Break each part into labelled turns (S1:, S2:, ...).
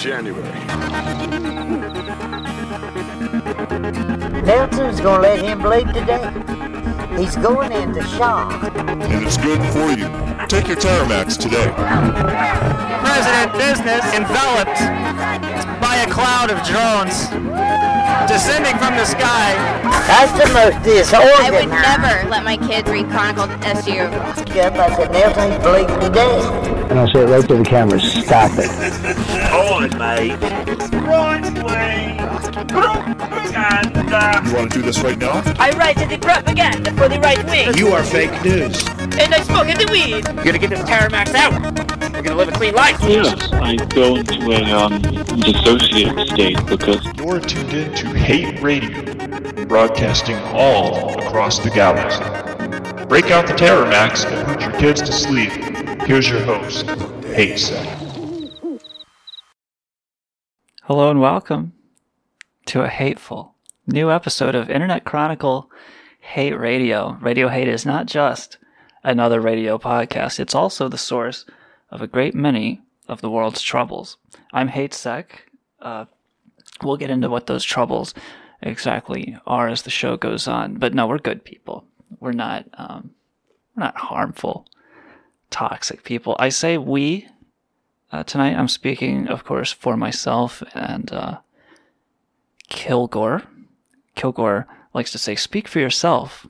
S1: January.
S2: Nelson's gonna let him bleed today. He's going into shock.
S1: And it's good for you. Take your Terramax today.
S3: President business enveloped by a cloud of drones descending from the sky.
S2: That's the most
S4: I would never let my kids read Chronicled SU.
S2: Yep, I said Nelson, he's bleeding to death.
S5: And I said right to the camera, stop it.
S6: And uh,
S1: You want to do this right now?
S7: I write the propaganda for the right wing,
S8: You are fake news.
S7: and I smoke the weed.
S3: You're gonna get this Terramax out. We're gonna live a clean life.
S9: Yes, I go into a um, dissociative state because
S1: You're tuned in to Hate Radio, broadcasting all across the galaxy. Break out the Terramax and put your kids to sleep. Here's your host, Hate Sec.
S10: Hello and welcome to a hateful new episode of Internet Chronicle Hate Radio. Radio Hate is not just another radio podcast, it's also the source of a great many of the world's troubles. I'm Hate Sec. Uh, we'll get into what those troubles exactly are as the show goes on. But no, we're good people. We're not um, we're not harmful, toxic people. I say we uh, tonight I'm speaking, of course, for myself and uh, Kilgore. Kilgore likes to say, speak for yourself,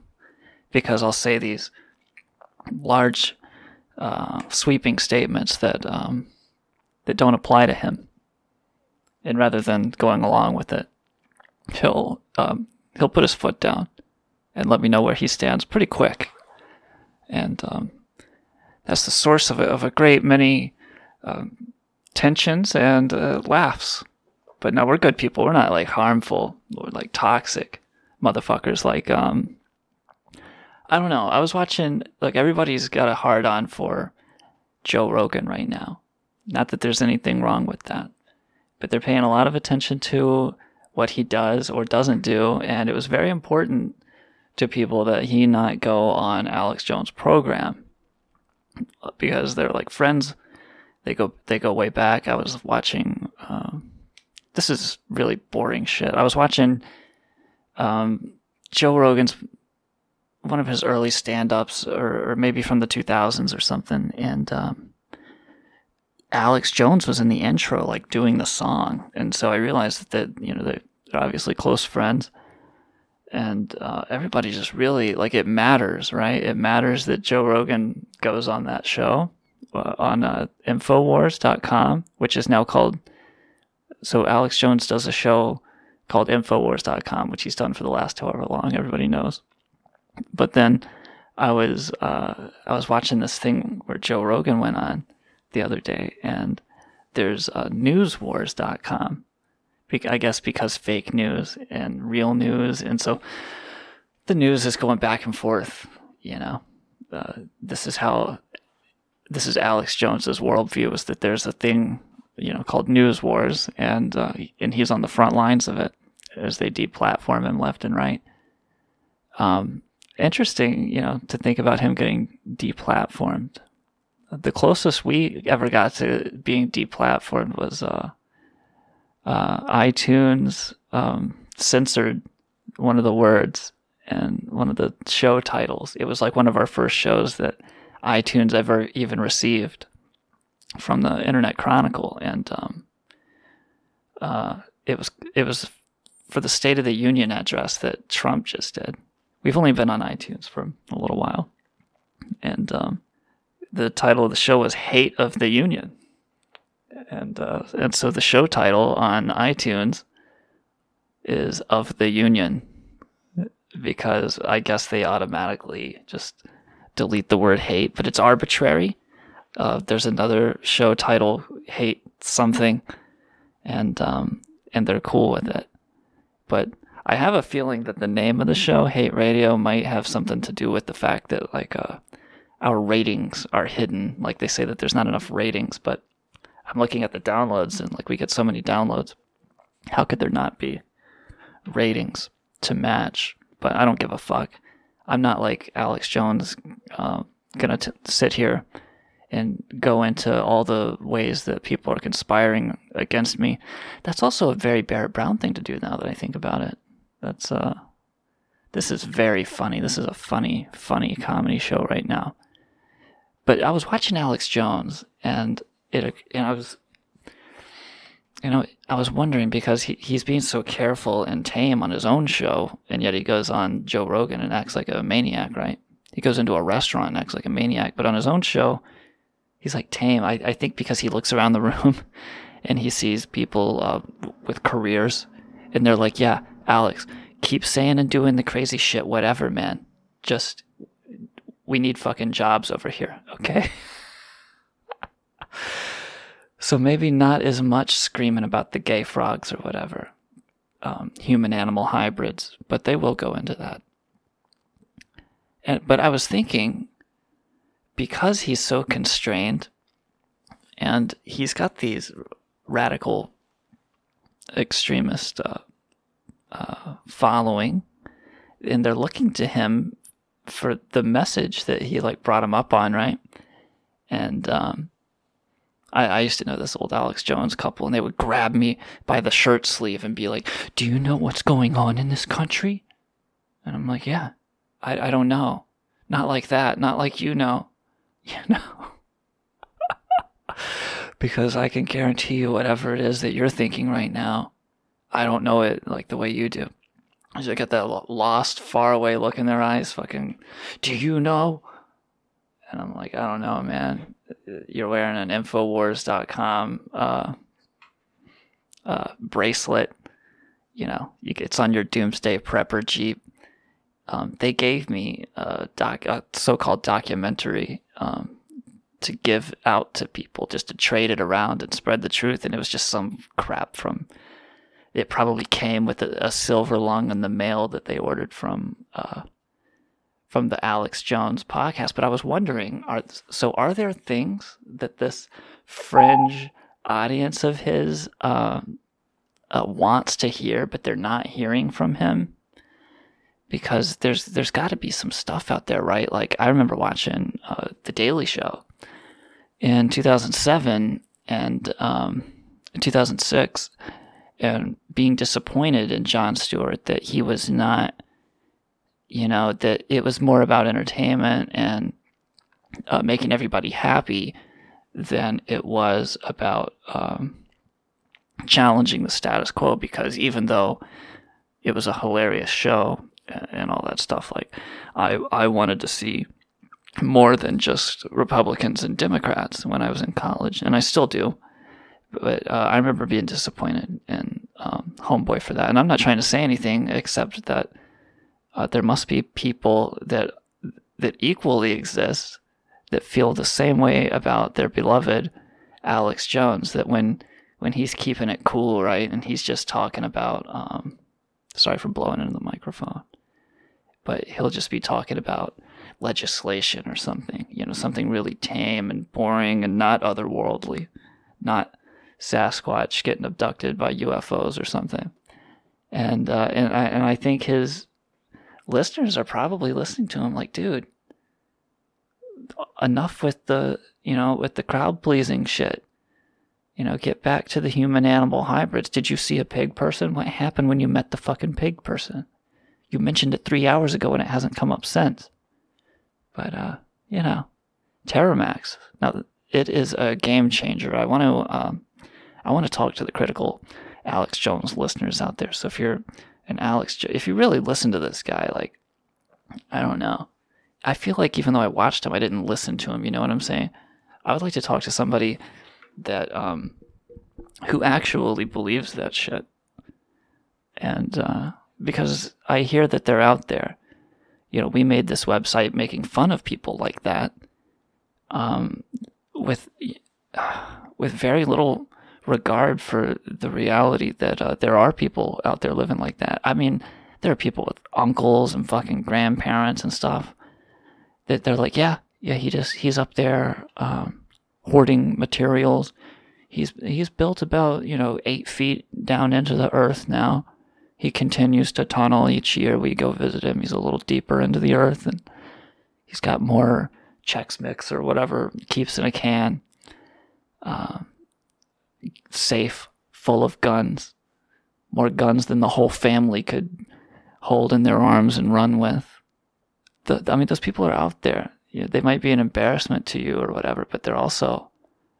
S10: because I'll say these large, uh, sweeping statements that, um, that don't apply to him. And rather than going along with it, he'll, um, he'll put his foot down and let me know where he stands pretty quick. And um, that's the source of a, of a great many um, tensions and uh, laughs. But no, we're good people. We're not like harmful or like toxic motherfuckers. Like, um, I don't know. I was watching, like, everybody's got a hard on for Joe Rogan right now. Not that there's anything wrong with that, but they're paying a lot of attention to what he does or doesn't do. And it was very important to people that he not go on Alex Jones' program because they're like friends they go they go way back. I was watching. Um, this is really boring shit. I was watching um, Joe Rogan's one of his early stand-ups, or, or maybe from the 2000s or something, and um, Alex Jones was in the intro, like doing the song, and so I realized that you know they're obviously close friends. And uh, everybody just really like it matters, right? It matters that Joe Rogan goes on that show uh, on uh, Infowars.com, which is now called. So Alex Jones does a show called Infowars.com, which he's done for the last however long everybody knows. But then I was uh, I was watching this thing where Joe Rogan went on the other day, and there's uh, NewsWars.com. I guess because fake news and real news, and so the news is going back and forth. You know, uh, this is how this is Alex Jones's worldview is that there's a thing, you know, called news wars, and uh, and he's on the front lines of it as they deplatform him left and right. Um, interesting, you know, to think about him getting deplatformed. The closest we ever got to being deplatformed was uh, uh, iTunes um, censored one of the words and one of the show titles. It was like one of our first shows that iTunes ever even received from the Internet Chronicle, and um, uh, it was it was for the State of the Union address that Trump just did. We've only been on iTunes for a little while, and um, the title of the show was "Hate of the Union," and uh, and so the show title on iTunes is "Of the Union," because I guess they automatically just delete the word hate, but it's arbitrary. Uh, there's another show title, Hate Something, and um, and they're cool with it. But I have a feeling that the name of the show, Hate Radio, might have something to do with the fact that like uh, our ratings are hidden. Like they say that there's not enough ratings, but I'm looking at the downloads and like we get so many downloads. How could there not be ratings to match? But I don't give a fuck. I'm not like Alex Jones, uh, gonna t- sit here and go into all the ways that people are conspiring against me. That's also a very Barrett Brown thing to do now that I think about it. That's uh this is very funny. This is a funny, funny comedy show right now. But I was watching Alex Jones and it and I was you know, I was wondering because he, he's being so careful and tame on his own show, and yet he goes on Joe Rogan and acts like a maniac, right? He goes into a restaurant and acts like a maniac, but on his own show, he's like tame. I, I think because he looks around the room and he sees people uh, with careers, and they're like, yeah, Alex, keep saying and doing the crazy shit, whatever, man. Just, we need fucking jobs over here, okay? so maybe not as much screaming about the gay frogs or whatever, um, human animal hybrids, but they will go into that. And, but I was thinking, because he's so constrained, and he's got these radical extremist uh, uh, following, and they're looking to him for the message that he like brought him up on, right? And um, I, I used to know this old Alex Jones couple, and they would grab me by the shirt sleeve and be like, "Do you know what's going on in this country?" And I'm like, "Yeah, I, I don't know. Not like that. Not like you know. You know." because I can guarantee you whatever it is that you're thinking right now, I don't know it like the way you do. I just get that lost, faraway look in their eyes. Fucking, do you know? And I'm like, I don't know, man. You're wearing an Infowars.com uh, uh, bracelet. You know, it's on your Doomsday Prepper Jeep. Um, they gave me a, doc, a so-called documentary um, to give out to people, just to trade it around and spread the truth, and it was just some crap from. It probably came with a, a silver lung in the mail that they ordered from uh, from the Alex Jones podcast. But I was wondering, are so are there things that this fringe audience of his uh, uh, wants to hear, but they're not hearing from him? Because there's there's got to be some stuff out there, right? Like I remember watching uh, the Daily Show in 2007 and um, 2006, and being disappointed in Jon Stewart that he was not you know that it was more about entertainment and uh, making everybody happy than it was about um, challenging the status quo because even though it was a hilarious show and all that stuff like i i wanted to see more than just republicans and democrats when i was in college and i still do but uh, i remember being disappointed in um, homeboy for that and i'm not trying to say anything except that uh, there must be people that that equally exist that feel the same way about their beloved Alex Jones. That when when he's keeping it cool, right, and he's just talking about, um, sorry for blowing into the microphone, but he'll just be talking about legislation or something, you know, something really tame and boring and not otherworldly, not Sasquatch getting abducted by UFOs or something. And uh, and I and I think his listeners are probably listening to him like, dude, enough with the, you know, with the crowd pleasing shit. You know, get back to the human animal hybrids. Did you see a pig person? What happened when you met the fucking pig person? You mentioned it three hours ago and it hasn't come up since. But, uh, you know, Terramax. Now, it is a game changer. I want to, um, I want to talk to the critical Alex Jones listeners out there. So if you're and Alex, if you really listen to this guy, like, I don't know. I feel like even though I watched him, I didn't listen to him. You know what I'm saying? I would like to talk to somebody that, um, who actually believes that shit. And, uh, because I hear that they're out there. You know, we made this website making fun of people like that, um, with, with very little regard for the reality that uh, there are people out there living like that. I mean, there are people with uncles and fucking grandparents and stuff that they're like, yeah, yeah, he just he's up there um, hoarding materials. He's he's built about you know eight feet down into the earth now. He continues to tunnel each year. We go visit him. He's a little deeper into the earth, and he's got more Chex Mix or whatever keeps in a can. Uh, safe, full of guns, more guns than the whole family could hold in their arms and run with. The, I mean, those people are out there. You know, they might be an embarrassment to you or whatever, but they're also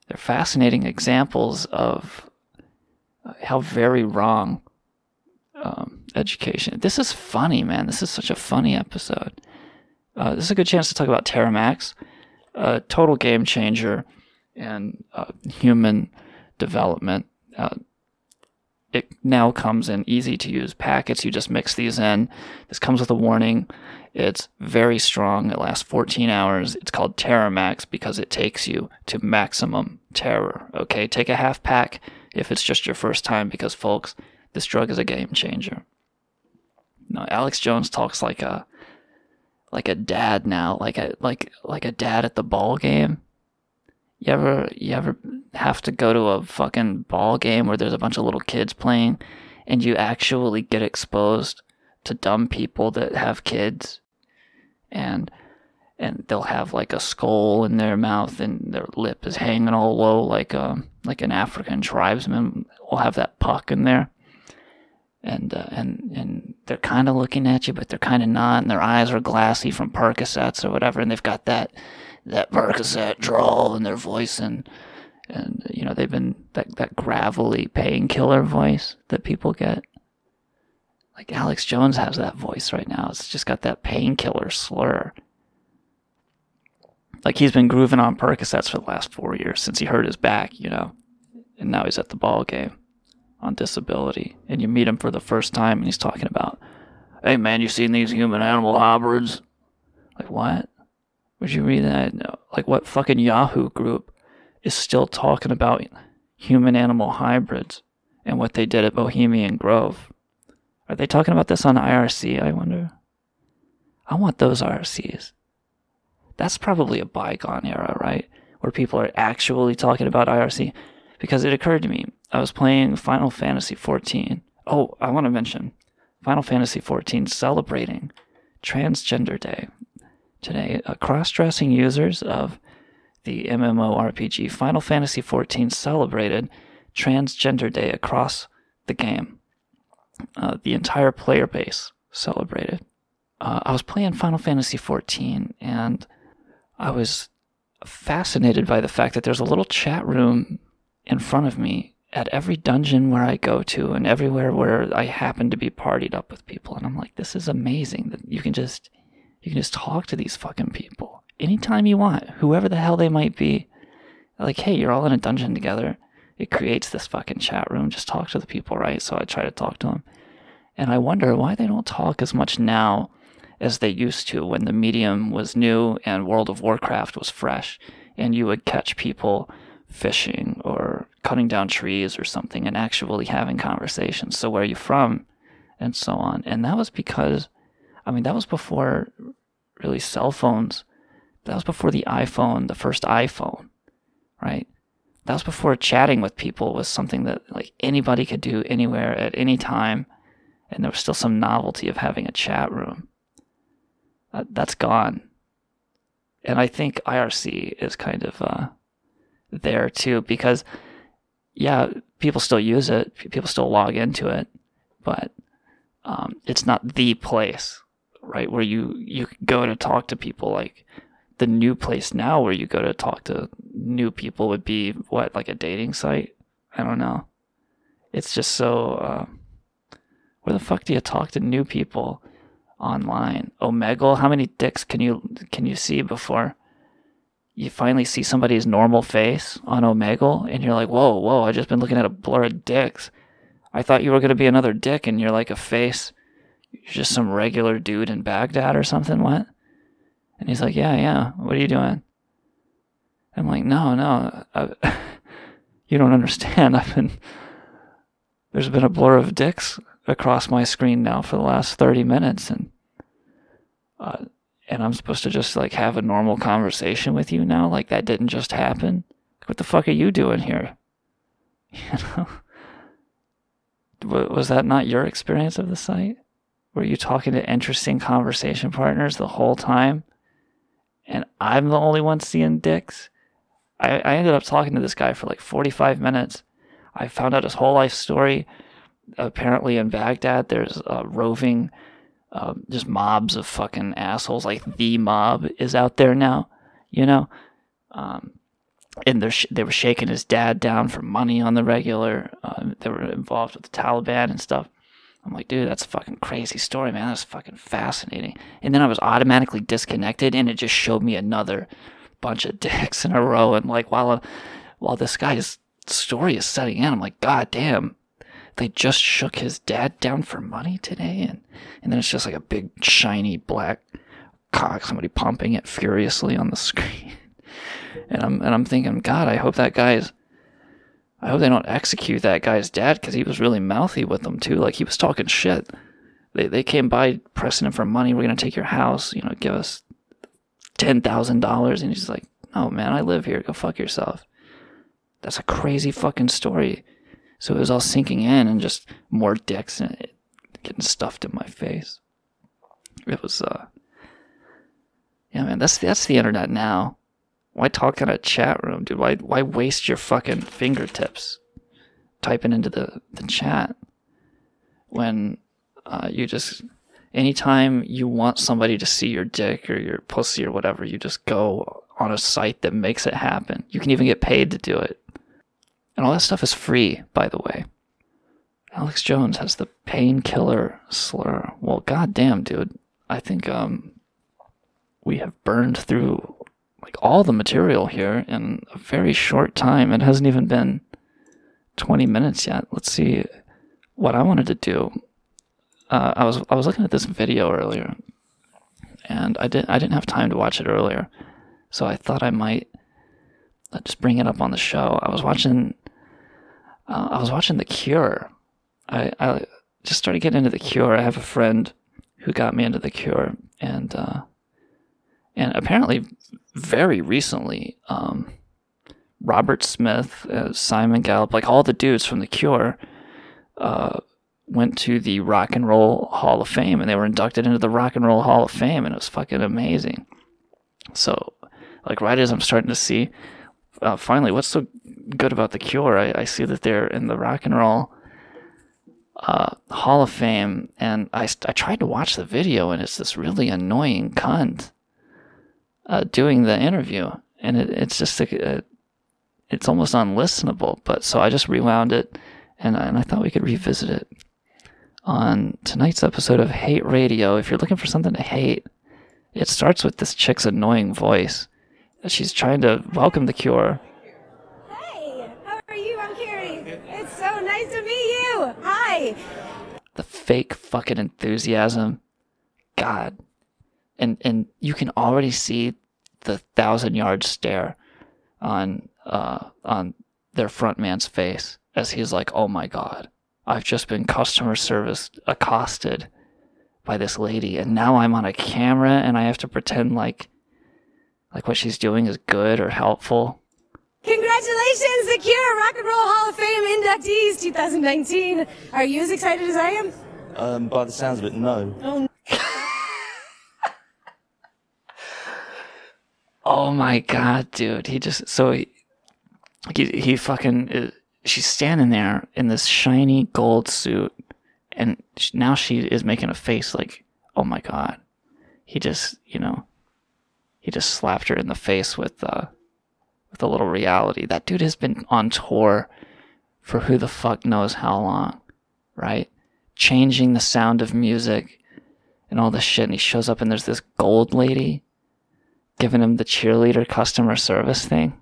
S10: they're fascinating examples of how very wrong um, education. This is funny, man. This is such a funny episode. Uh, this is a good chance to talk about Terramax, a total game changer and uh, human development. Uh, it now comes in easy to use packets. You just mix these in. This comes with a warning. It's very strong. It lasts 14 hours. It's called Terramax because it takes you to maximum terror. Okay, take a half pack if it's just your first time because, folks, this drug is a game changer. No, Alex Jones talks like a like a dad now, like a like like a dad at the ball game. You ever you ever have to go to a fucking ball game where there's a bunch of little kids playing and you actually get exposed to dumb people that have kids and and they'll have like a skull in their mouth and their lip is hanging all low like um like an African tribesman will have that puck in there and uh, and and they're kind of looking at you, but they're kind of not, and their eyes are glassy from Percocets or whatever, and they've got that that Percocet drawl in their voice, and and you know they've been that that gravelly painkiller voice that people get. Like Alex Jones has that voice right now. It's just got that painkiller slur. Like he's been grooving on Percocets for the last four years since he hurt his back, you know, and now he's at the ball game on disability and you meet him for the first time and he's talking about, hey man, you seen these human animal hybrids? Like what? Would you read that? No. Like what fucking Yahoo group is still talking about human animal hybrids and what they did at Bohemian Grove? Are they talking about this on IRC, I wonder? I want those IRCs. That's probably a bygone era, right? Where people are actually talking about IRC. Because it occurred to me, I was playing Final Fantasy XIV. Oh, I want to mention Final Fantasy XIV celebrating Transgender Day today. Uh, cross-dressing users of the MMORPG Final Fantasy XIV celebrated Transgender Day across the game. Uh, the entire player base celebrated. Uh, I was playing Final Fantasy XIV and I was fascinated by the fact that there's a little chat room in front of me at every dungeon where I go to and everywhere where I happen to be partied up with people. And I'm like, this is amazing that you can just you can just talk to these fucking people anytime you want, whoever the hell they might be. Like, hey, you're all in a dungeon together. It creates this fucking chat room. Just talk to the people, right? So I try to talk to them. And I wonder why they don't talk as much now as they used to when the medium was new and World of Warcraft was fresh and you would catch people fishing or cutting down trees or something and actually having conversations. So, where are you from? And so on. And that was because, I mean, that was before really cell phones. That was before the iPhone, the first iPhone, right? That was before chatting with people was something that like anybody could do anywhere at any time. And there was still some novelty of having a chat room. Uh, that's gone. And I think IRC is kind of, uh, there too because yeah people still use it people still log into it but um, it's not the place right where you you go to talk to people. Like the new place now where you go to talk to new people would be what like a dating site? I don't know. It's just so uh, where the fuck do you talk to new people online? Omegle? How many dicks can you can you see before you finally see somebody's normal face on Omegle, and you're like, whoa, whoa, I just been looking at a blur of dicks. I thought you were gonna be another dick, and you're like a face. You're just some regular dude in Baghdad or something. What? And he's like, yeah, yeah. What are you doing? I'm like, no, no. I, You don't understand. I've been there's been a blur of dicks across my screen now for the last 30 minutes and uh, and I'm supposed to just like have a normal conversation with you now like that didn't just happen. What the fuck are you doing here? You know? Was that not your experience of the site? Were you talking to interesting conversation partners the whole time? And I'm the only one seeing dicks? I, I ended up talking to this guy for like 45 minutes. I found out his whole life story. Apparently, in Baghdad, there's a roving, uh, just mobs of fucking assholes. Like the mob is out there now, you know. Um, and they're sh- they were shaking his dad down for money on the regular. Um, they were involved with the Taliban and stuff. I'm like, dude, that's a fucking crazy story, man. That's fucking fascinating. And then I was automatically disconnected, and it just showed me another bunch of dicks in a row. And like, while while this guy's story is setting in, I'm like, god damn, they just shook his dad down for money today, and and then it's just like a big shiny black cock, somebody pumping it furiously on the screen. And I'm and I'm thinking, God, I hope that guy's. I hope they don't execute that guy's dad because he was really mouthy with them too. Like he was talking shit. They they came by pressing him for money. We're gonna take your house. You know, give us ten thousand dollars. And he's like, No man, I live here. Go fuck yourself. That's a crazy fucking story. So it was all sinking in and just more dicks and it getting stuffed in my face. It was uh. Yeah, man, that's that's the internet now. Why talk in a chat room, dude? Why why waste your fucking fingertips typing into the, the chat when uh, you just anytime you want somebody to see your dick or your pussy or whatever, you just go on a site that makes it happen. You can even get paid to do it. And all that stuff is free, by the way. Alex Jones has the painkiller slur. Well, goddamn, dude. I think um we have burned through like all the material here in a very short time. It hasn't even been 20 minutes yet. Let's see what I wanted to do. Uh, I was I was looking at this video earlier, and I didn't I didn't have time to watch it earlier, so I thought I might uh, just bring it up on the show. I was watching uh, I was watching The Cure. I I just started getting into The Cure. I have a friend who got me into The Cure, and uh, and apparently very recently, um, Robert Smith, uh, Simon Gallup, like all the dudes from The Cure, uh, went to the Rock and Roll Hall of Fame and they were inducted into the Rock and Roll Hall of Fame and it was fucking amazing. So, like, right as I'm starting to see, uh, finally, what's so good about The Cure? I, I see that they're in the Rock and Roll uh, Hall of Fame and I, I tried to watch the video and it's this really annoying cunt uh, doing the interview, and it, it's just a, a, it's almost unlistenable. But so I just rewound it, and and I thought we could revisit it on tonight's episode of Hate Radio. If you're looking for something to hate, it starts with this chick's annoying voice. She's trying to welcome the Cure.
S8: Hey, how are you? I'm Carrie. It's so nice to meet you. Hi.
S10: The fake fucking enthusiasm. God. And and you can already see the thousand yard stare on uh, on their front man's face as he's like, "Oh my god, I've just been customer service accosted by this lady, and now I'm on a camera and I have to pretend like like what she's doing is good or helpful."
S8: Congratulations, the Cure Rock and Roll Hall of Fame inductees 2019. Are you as excited as I am?
S11: Um, by the sounds of it, no.
S8: Oh.
S10: Oh my god, dude! He just so he he, he fucking is, she's standing there in this shiny gold suit, and now she is making a face like, oh my god. He just you know, he just slapped her in the face with uh with a little reality. That dude has been on tour for who the fuck knows how long, right? Changing the sound of music and all this shit, and he shows up and there's this gold lady giving him the cheerleader customer service thing?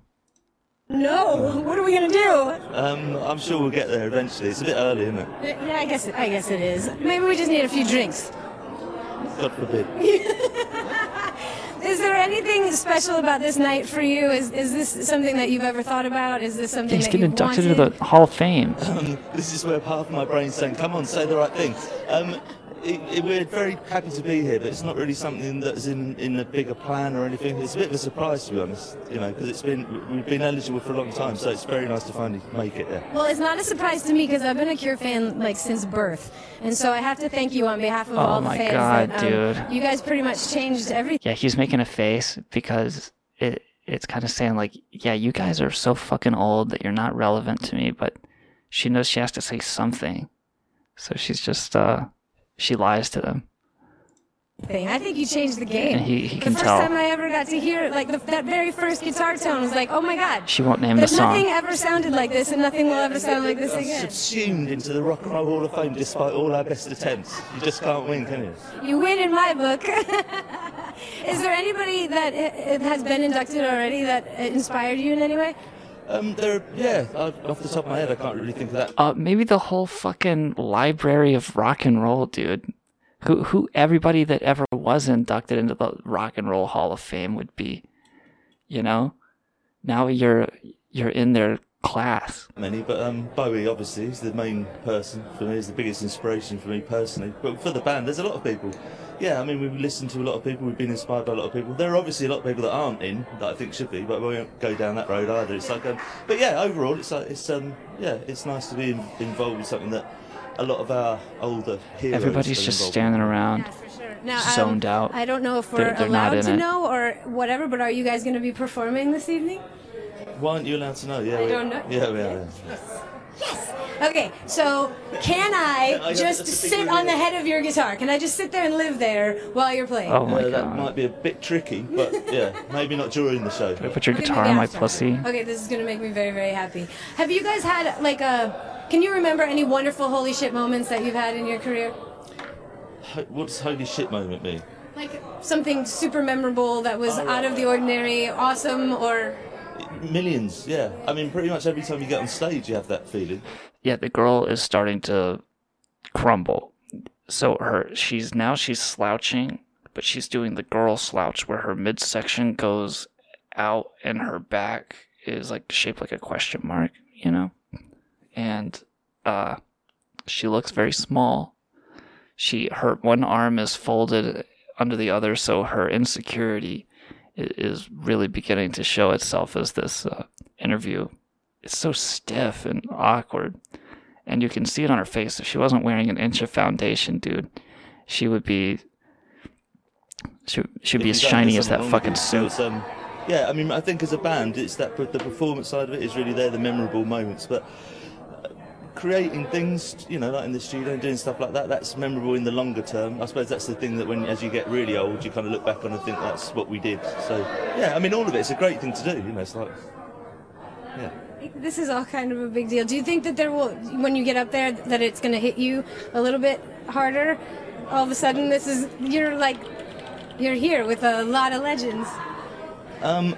S8: No. What are we gonna do?
S11: Um, I'm sure we'll get there eventually. It's a bit early, isn't it?
S8: Yeah, I guess it, I guess it is. Maybe we just need a few drinks.
S11: God forbid.
S8: is there there anything special about this night for you? Is is this something that you've ever thought about? Is this something
S10: He's
S8: that
S10: getting
S8: you've
S10: inducted
S8: wanted?
S10: into the Hall of Fame.
S11: Um, this is where half of my brain's saying, "Come on, say the right thing." Um, it, it, we're very happy to be here, but it's not really something that's in, in a bigger plan or anything. It's a bit of a surprise, to be honest. You know, because it's been we've been eligible for a long time, so it's very nice to finally make it there.
S8: Well, it's not a surprise to me because I've been a Cure fan like since birth, and so I have to thank you on behalf of
S10: Oh
S8: all the
S10: my
S8: fans.
S10: God,
S8: that, um,
S10: dude.
S8: You guys pretty much changed everything.
S10: Yeah, he's making a face because it it's kind of saying like, yeah, you guys are so fucking old that you're not relevant to me, but she knows she has to say something. So she's just uh she lies to them.
S8: I think you changed the game.
S10: And he- he
S8: the
S10: can
S8: first
S10: tell.
S8: time I ever got to hear like the, that very first guitar tone was like, oh my god.
S10: She won't name the
S8: There's
S10: song.
S8: nothing ever sounded like this, and nothing will ever sound like this again.
S11: Subsumed into the Rock and Roll Hall of Fame despite all our best attempts. You just can't win, can you?
S8: You win in my book. Is there anybody that has been inducted already that uh, inspired you in any way?
S11: Um, there, yeah. Off the top of my head, I can't really think of that.
S10: Uh maybe the whole fucking library of rock and roll, dude. Who who everybody that ever was inducted into the Rock and Roll Hall of Fame would be. You know? Now you're you're in their class.
S11: Many, but um, Bowie obviously is the main person for me. Is the biggest inspiration for me personally. But for the band, there's a lot of people. Yeah, I mean, we've listened to a lot of people. We've been inspired by a lot of people. There are obviously a lot of people that aren't in that I think should be, but we won't go down that road either. It's like, um, but yeah, overall, it's like it's um, yeah, it's nice to be in, involved with something that a lot of our older heroes.
S10: Everybody's
S11: are
S10: just
S11: involved
S10: standing around.
S8: Now,
S10: zoned
S8: um,
S10: out.
S8: I don't know if we're
S10: They're- they're not
S8: allowed
S10: in
S8: to
S10: it.
S8: know or whatever, but are you guys going to be performing this evening?
S11: With. Why aren't you allowed to know? Yeah,
S8: I
S11: we,
S8: don't know.
S11: Yeah, we are. Yes. yes.
S8: Okay, so can I
S11: Yeah, I-
S8: just
S11: that's a big
S8: sit on the head of your guitar? Can I just sit there and live there while you're playing?
S10: Oh my
S11: Uh, that might be a bit tricky, but yeah, maybe not during the show.
S10: Put your guitar on my pussy.
S8: Okay, this is gonna make me very, very happy. Have you guys had like a? Can you remember any wonderful holy shit moments that you've had in your career?
S11: Ho- What holy shit moment mean?
S8: Like something super memorable that was out of the ordinary, awesome, or
S11: Millions, yeah. I mean, pretty much every time you get on stage, you have that feeling.
S10: yeah, the girl is starting to crumble. So her she's now she's slouching, but she's doing the girl slouch where her midsection goes out and her back is like shaped like a question mark, you know? And uh she looks very small. She her one arm is folded under the other so her insecurity is really beginning to show itself as this uh, interview it's so stiff and awkward. And you can see it on her face. If she wasn't wearing an inch of foundation, dude, she would be she she'd be as shiny as that fucking suit.
S11: it. So it's, um, yeah, I mean, I think as a band, it's that the performance side of it is really there, the memorable moments. But creating things, you know, like in the studio and doing stuff like that, that's memorable in the longer term. I suppose that's the thing that when, as you get really old, you kind of look back on and think that's what we did. So, yeah, I mean, all of it, it's a great thing to do. You know, it's like, yeah.
S8: this is all kind of a big deal. Do you think that there will, when you get up there, that it's gonna hit you a little bit harder? All of a sudden, this is you're like you're here with a lot of legends.
S11: Um,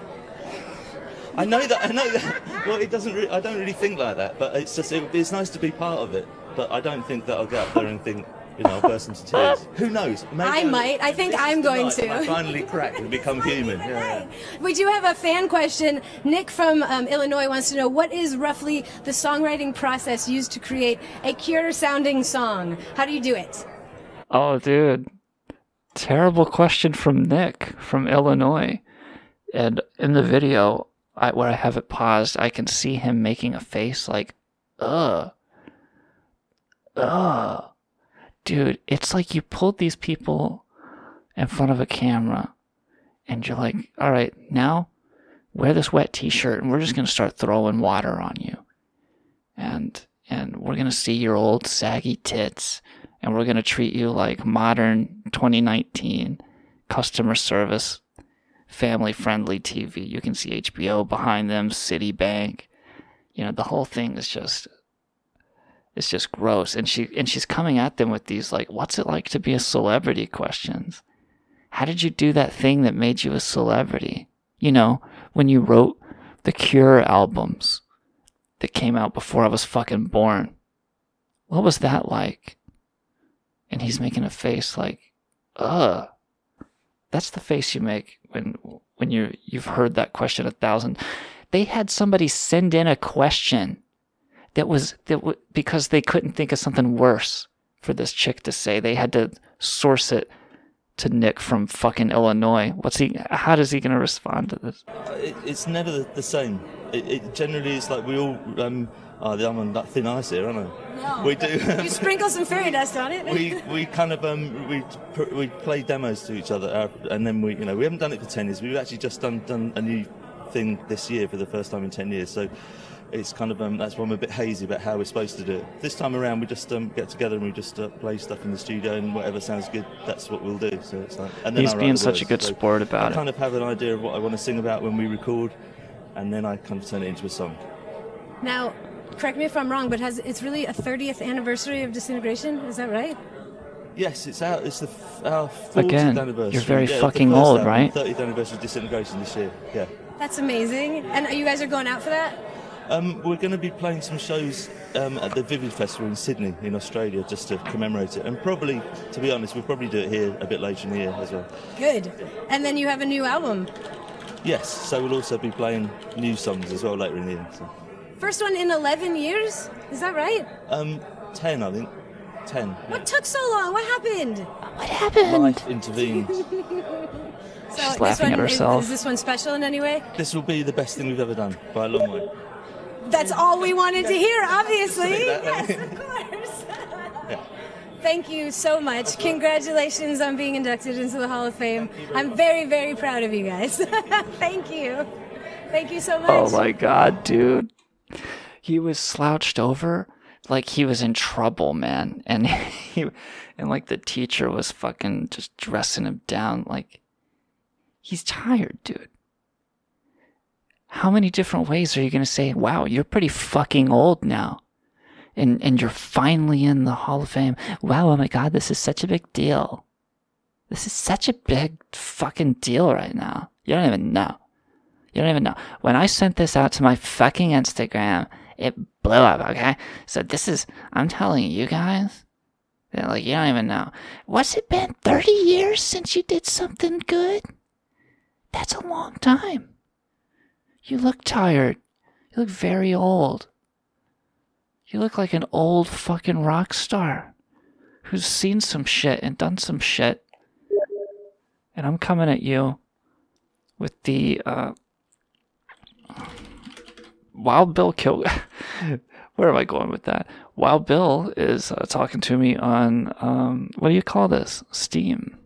S11: I know that. I know that. Well, it doesn't. Re- I don't really think like that. But it's just. It, it's nice to be part of it. But I don't think that I'll get up there and think, you know, I'll burst into tears. Who knows? Maybe
S8: I might. I think I'm going to.
S11: I finally crack and become human. Yeah, yeah.
S8: We do have a fan question. Nick from um, Illinois wants to know what is roughly the songwriting process used to create a Cure sounding song? How do you do it?
S10: Oh, dude. Terrible question from Nick from Illinois. And in the video, I, where I have it paused, I can see him making a face like, ugh. Ugh. Dude, it's like you pulled these people in front of a camera and you're like, all right, now wear this wet t shirt and we're just going to start throwing water on you. And, and we're going to see your old saggy tits and we're going to treat you like modern 2019 customer service family friendly TV. You can see HBO behind them, Citibank. You know, the whole thing is just it's just gross. And she and she's coming at them with these like, what's it like to be a celebrity questions? How did you do that thing that made you a celebrity? You know, when you wrote the Cure albums that came out before I was fucking born. What was that like? And he's making a face like, ugh. That's the face you make when when you you've heard that question a thousand. They had somebody send in a question that was that w- because they couldn't think of something worse for this chick to say. They had to source it to Nick from fucking Illinois. What's he? How does he gonna respond to this?
S11: Uh, It, it's never the, the same. It, it generally is like we all. Um, oh, I'm on that thin ice here, aren't I?
S8: No.
S11: We do.
S8: you sprinkle some fairy dust on it.
S11: we we kind of um we we play demos to each other uh, and then we you know we haven't done it for 10 years we've actually just done done a new thing this year for the first time in 10 years so it's kind of um, that's why I'm a bit hazy about how we're supposed to do it. This time around, we just um, get together and we just uh, play stuff in the studio, and whatever sounds good, that's what we'll do. So it's like, and then
S10: He's
S11: I
S10: being
S11: the
S10: such a good
S11: So
S10: sport about
S11: I
S10: it.
S11: I kind of have an idea of what I want to sing about when we record, and then I kind of turn it into a song.
S8: Now, correct me if I'm wrong, but has it's really a 30th anniversary of disintegration? Is that right?
S11: Yes, it's out. it's the f- our 40th
S10: Again,
S11: anniversary.
S10: you're very
S11: Yeah,
S10: fucking old,
S11: album,
S10: right?
S11: 30th anniversary of Disintegration this year. Yeah.
S8: That's amazing. And you guys are going out for that?
S11: Um, we're going to be playing some shows um, at the Vivid Festival in Sydney, in Australia, just to commemorate it. And probably, to be honest, we'll probably do it here a bit later in the year as well.
S8: Good. And then you have a new album.
S11: Yes, so we'll also be playing new songs as well later in the year. So.
S8: First one in 11 years? Is that right?
S11: Um, 10, I think. 10.
S8: What took so long? What happened?
S4: What happened?
S11: Life intervened.
S8: So
S10: She's
S8: this
S10: laughing
S8: one,
S10: at
S8: is-
S10: herself.
S8: Is, this one special in any way?
S11: this will be the best thing we've ever done by a long way.
S8: That's all we wanted to hear, obviously. Yes, of course. Thank you so much. Congratulations on being inducted into the Hall of Fame. I'm very, very proud of you guys. Thank you. Thank you so much.
S10: Oh my god, dude. He was slouched over like he was in trouble, man. And he and like the teacher was fucking just dressing him down like he's tired, dude. How many different ways are you going to say, "Wow, you're pretty fucking old now." And and you're finally in the Hall of Fame. Wow, oh my god, this is such a big deal. This is such a big fucking deal right now. You don't even know. You don't even know. When I sent this out to my fucking Instagram, it blew up, okay? So this is, I'm telling you guys, that like, you don't even know. What's it been, 30 years since you did something good? That's a long time. You look tired. You look very old. You look like an old fucking rock star who's seen some shit and done some shit. And I'm coming at you with the, uh, Wild Bill Kill. Where am I going with that? Wild Bill is uh, talking to me on um, what do you call this? Steam.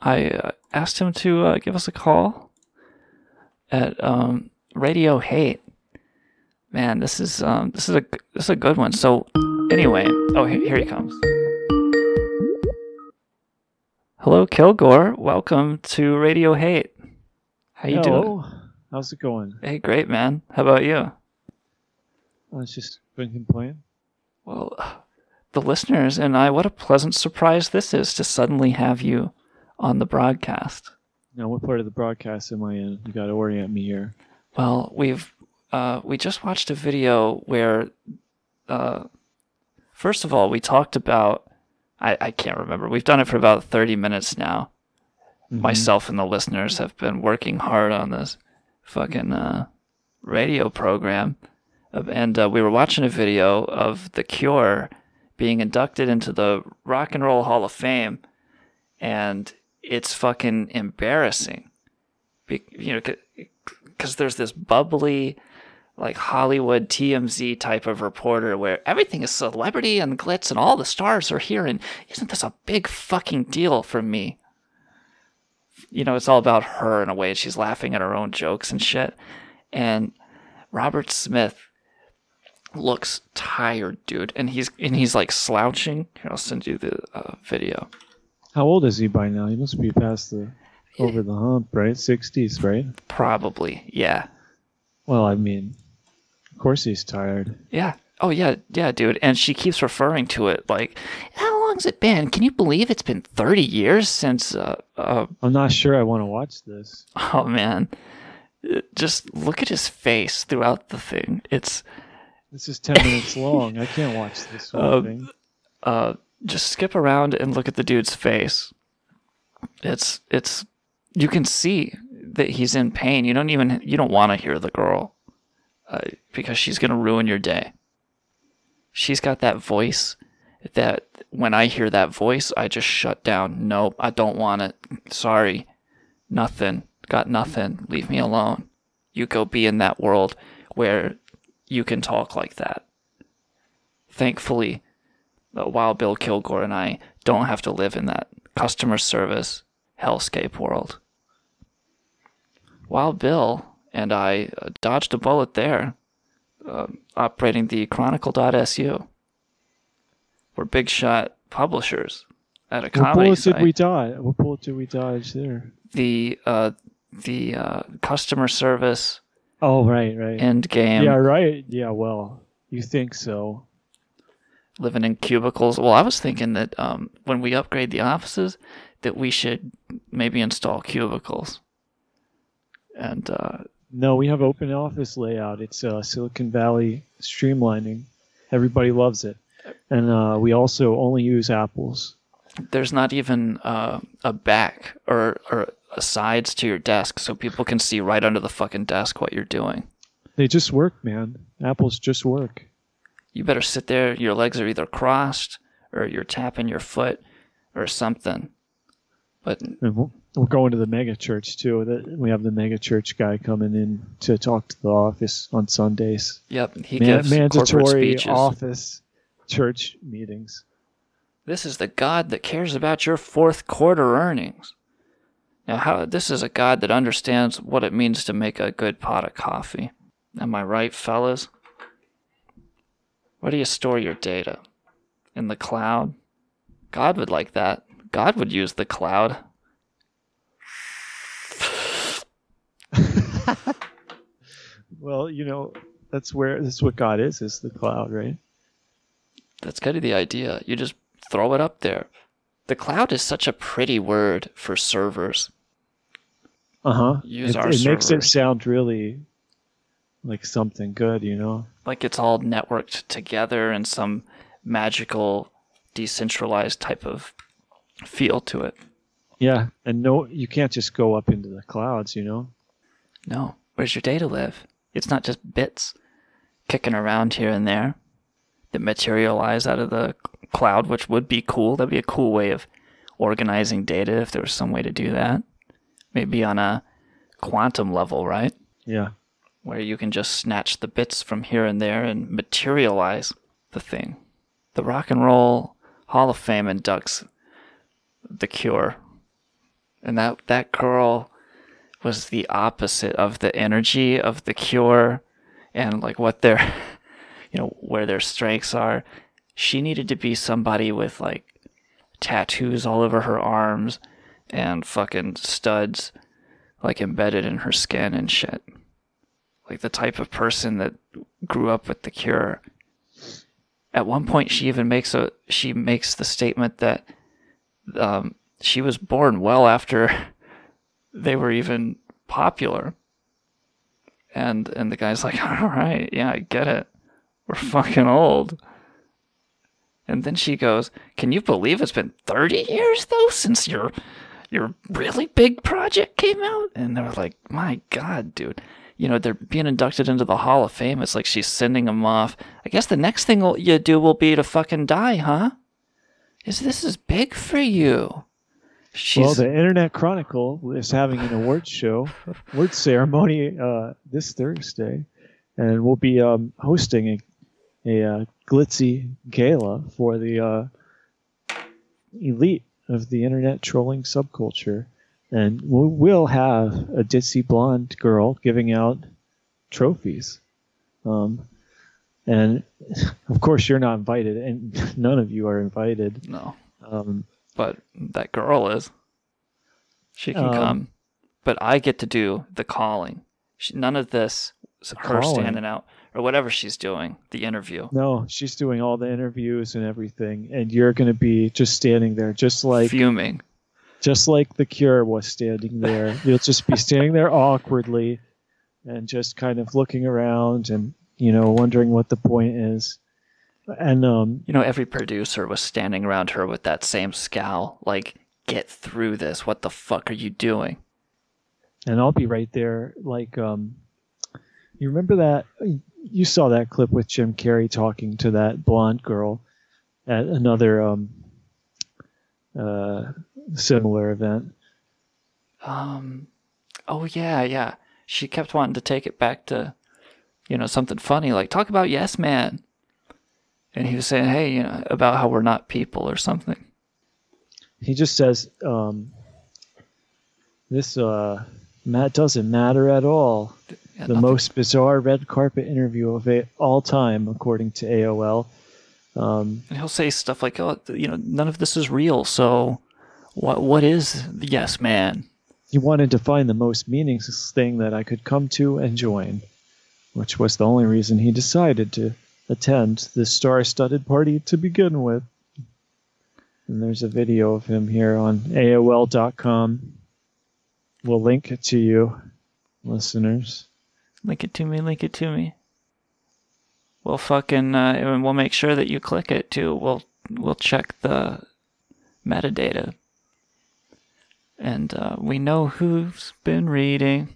S10: I uh, asked him to uh, give us a call at um, Radio Hate. Man, this is um, this is a this is a good one. So anyway, oh here, here he comes. Hello, Kilgore. Welcome to Radio Hate. How you
S12: Hello.
S10: doing?
S12: How's it going?
S10: Hey, great, man. How about you?
S12: I was just been complaining.
S10: Well, the listeners and I, what a pleasant surprise this is to suddenly have you on the broadcast.
S12: Now, what part of the broadcast am I in? You got to orient me here.
S10: Well, we've uh, we just watched a video where, uh, first of all, we talked about. I, I can't remember. We've done it for about thirty minutes now. Myself and the listeners have been working hard on this fucking uh, radio program, and uh, we were watching a video of The Cure being inducted into the Rock and Roll Hall of Fame, and it's fucking embarrassing. Be- you know, because there's this bubbly, like Hollywood TMZ type of reporter where everything is celebrity and glitz and all the stars are here, and isn't this a big fucking deal for me? You know, it's all about her in a way. She's laughing at her own jokes and shit. And Robert Smith looks tired, dude, and he's and he's like slouching. Here, I'll send you the uh, video.
S12: How old is he by now? He must be past the over the hump, right? Sixties, right?
S10: Probably, yeah.
S12: Well, I mean, course he's tired.
S10: Yeah. Oh yeah, yeah, dude. And she keeps referring to it like, how long's it been? Can you believe it's been thirty years since? Uh, uh,
S12: I'm not sure I want to watch this.
S10: oh man, Uh, just look at his face throughout the thing. It's
S12: This is ten minutes long. I can't watch this whole
S10: Um,
S12: thing.
S10: uh, just skip around and look at the dude's face. It's it's you can see that he's in pain. You don't even you don't want to hear the girl uh, because she's gonna ruin your day. She's got that voice that when I hear that voice, I just shut down. Nope, I don't want it. Sorry, nothing. Got nothing. Leave me alone. You go be in that world where you can talk like that. Thankfully, while Bill Kilgore and I don't have to live in that customer service hellscape world. While Bill and I uh, dodged a bullet there, uh, operating the Chronicle.su. We're big shot publishers at a
S12: What
S10: comedy
S12: bullet
S10: site.
S12: did we dodge? What bullet did we dodge there?
S10: the uh, the uh, customer service
S12: Oh, right, right.
S10: end game.
S12: Yeah, right. Yeah, well, you think so?
S10: living in cubicles. Well, I was thinking that um, when we upgrade the offices, that we should maybe install cubicles. And uh,
S12: No, we have open office layout. It's uh, Silicon Valley streamlining. Everybody loves it, and uh, we also only use apples.
S10: there's not even uh, a back or or a sides to your desk, so people can see right under the fucking desk what you're doing.
S12: They just work, man. Apples just work.
S10: You better sit there. Your legs are either crossed or you're tapping your foot or something. But
S12: And we're, going to the mega church too. That we have the mega church guy coming in to talk to the office on Sundays.
S10: Yep, he
S12: Man-
S10: gives
S12: mandatory office church meetings.
S10: This is the God that cares about your fourth quarter earnings. Now, how this is a God that understands what it means to make a good pot of coffee. Am I right, fellas? Where do you store your data? In the cloud? God would like that. God would use the cloud.
S12: Well, you know, that's where that's what God is, is the cloud, right?
S10: That's kind of the idea. You just throw it up there. The cloud is such a pretty word for servers.
S12: Uh huh.
S10: Use
S12: it,
S10: our
S12: it makes it sound really like something good, you know.
S10: like it's all networked together in some magical decentralized type of feel to it.
S12: Yeah, and no, you can't just go up into the clouds, you know.
S10: No, where's your data live? It's not just bits kicking around here and there that materialize out of the cloud, which would be cool. That'd be a cool way of organizing data if there was some way to do that. Maybe on a quantum level, right?
S12: Yeah.
S10: Where you can just snatch the bits from here and there and materialize the thing. The Rock and Roll Hall of Fame inducts The Cure. And that, that girl was the opposite of the energy of The Cure and like what their, you know, where their strengths are. She needed to be somebody with like tattoos all over her arms and fucking studs like embedded in her skin and shit. Like the type of person that grew up with the cure. At one point she even makes a she makes the statement that um, she was born well after they were even popular. And and the guy's like, All right, yeah, I get it. We're fucking old. And then she goes, "Can you believe it's been 30 years though since your your really big project came out?" And they were like, "My god, dude. You know, they're being inducted into the Hall of Fame. It's like she's sending them off. I guess the next thing you do will be to fucking die, huh? Is this is big for you?" She's
S12: Well, the Internet Chronicle is having an awards show, award ceremony uh, this Thursday, and we'll be um, hosting a, a uh, glitzy gala for the uh, elite of the internet trolling subculture, and we will have a ditzy blonde girl giving out trophies, um, and of course you're not invited, and none of you are invited.
S10: No.
S12: Um,
S10: but that girl is. She can
S12: Um,
S10: come, but I get to do the calling. She, none of this, her
S12: calling?
S10: standing out or whatever she's doing. The interview.
S12: No, she's doing all the interviews and everything, and you're going to be just standing there, just like
S10: fuming,
S12: just like the Cure was standing there. You'll just be standing there awkwardly, and just kind of looking around and you know, wondering what the point is. And um,
S10: You know, every producer was standing around her with that same scowl, like, get through this. What the fuck are you doing?
S12: and I'll be right there. Like, um, you remember that? You saw that clip with Jim Carrey talking to that blonde girl at another um, uh, similar event.
S10: Um, oh yeah, yeah. She kept wanting to take it back to, you know, something funny, like talk about Yes Man. And he was saying, hey, you know, about how we're not people or something.
S12: He just says, um, "This uh, Matt doesn't matter at all."
S10: Yeah,
S12: the
S10: nothing-
S12: most bizarre red carpet interview of all time, according to AOL. Um,
S10: And he'll say stuff like, oh, you know, none of this is real. So, what what is the Yes Man?
S12: he wanted to find the most meaningless thing that I could come to and join, which was the only reason he decided to attend the star-studded party to begin with. And there's a video of him here on AOL.com. We'll link it to you, listeners.
S10: Link it to me. Link it to me. We'll fucking uh, and we'll make sure that you click it too. We'll we'll check the metadata, and uh, we know who's been reading.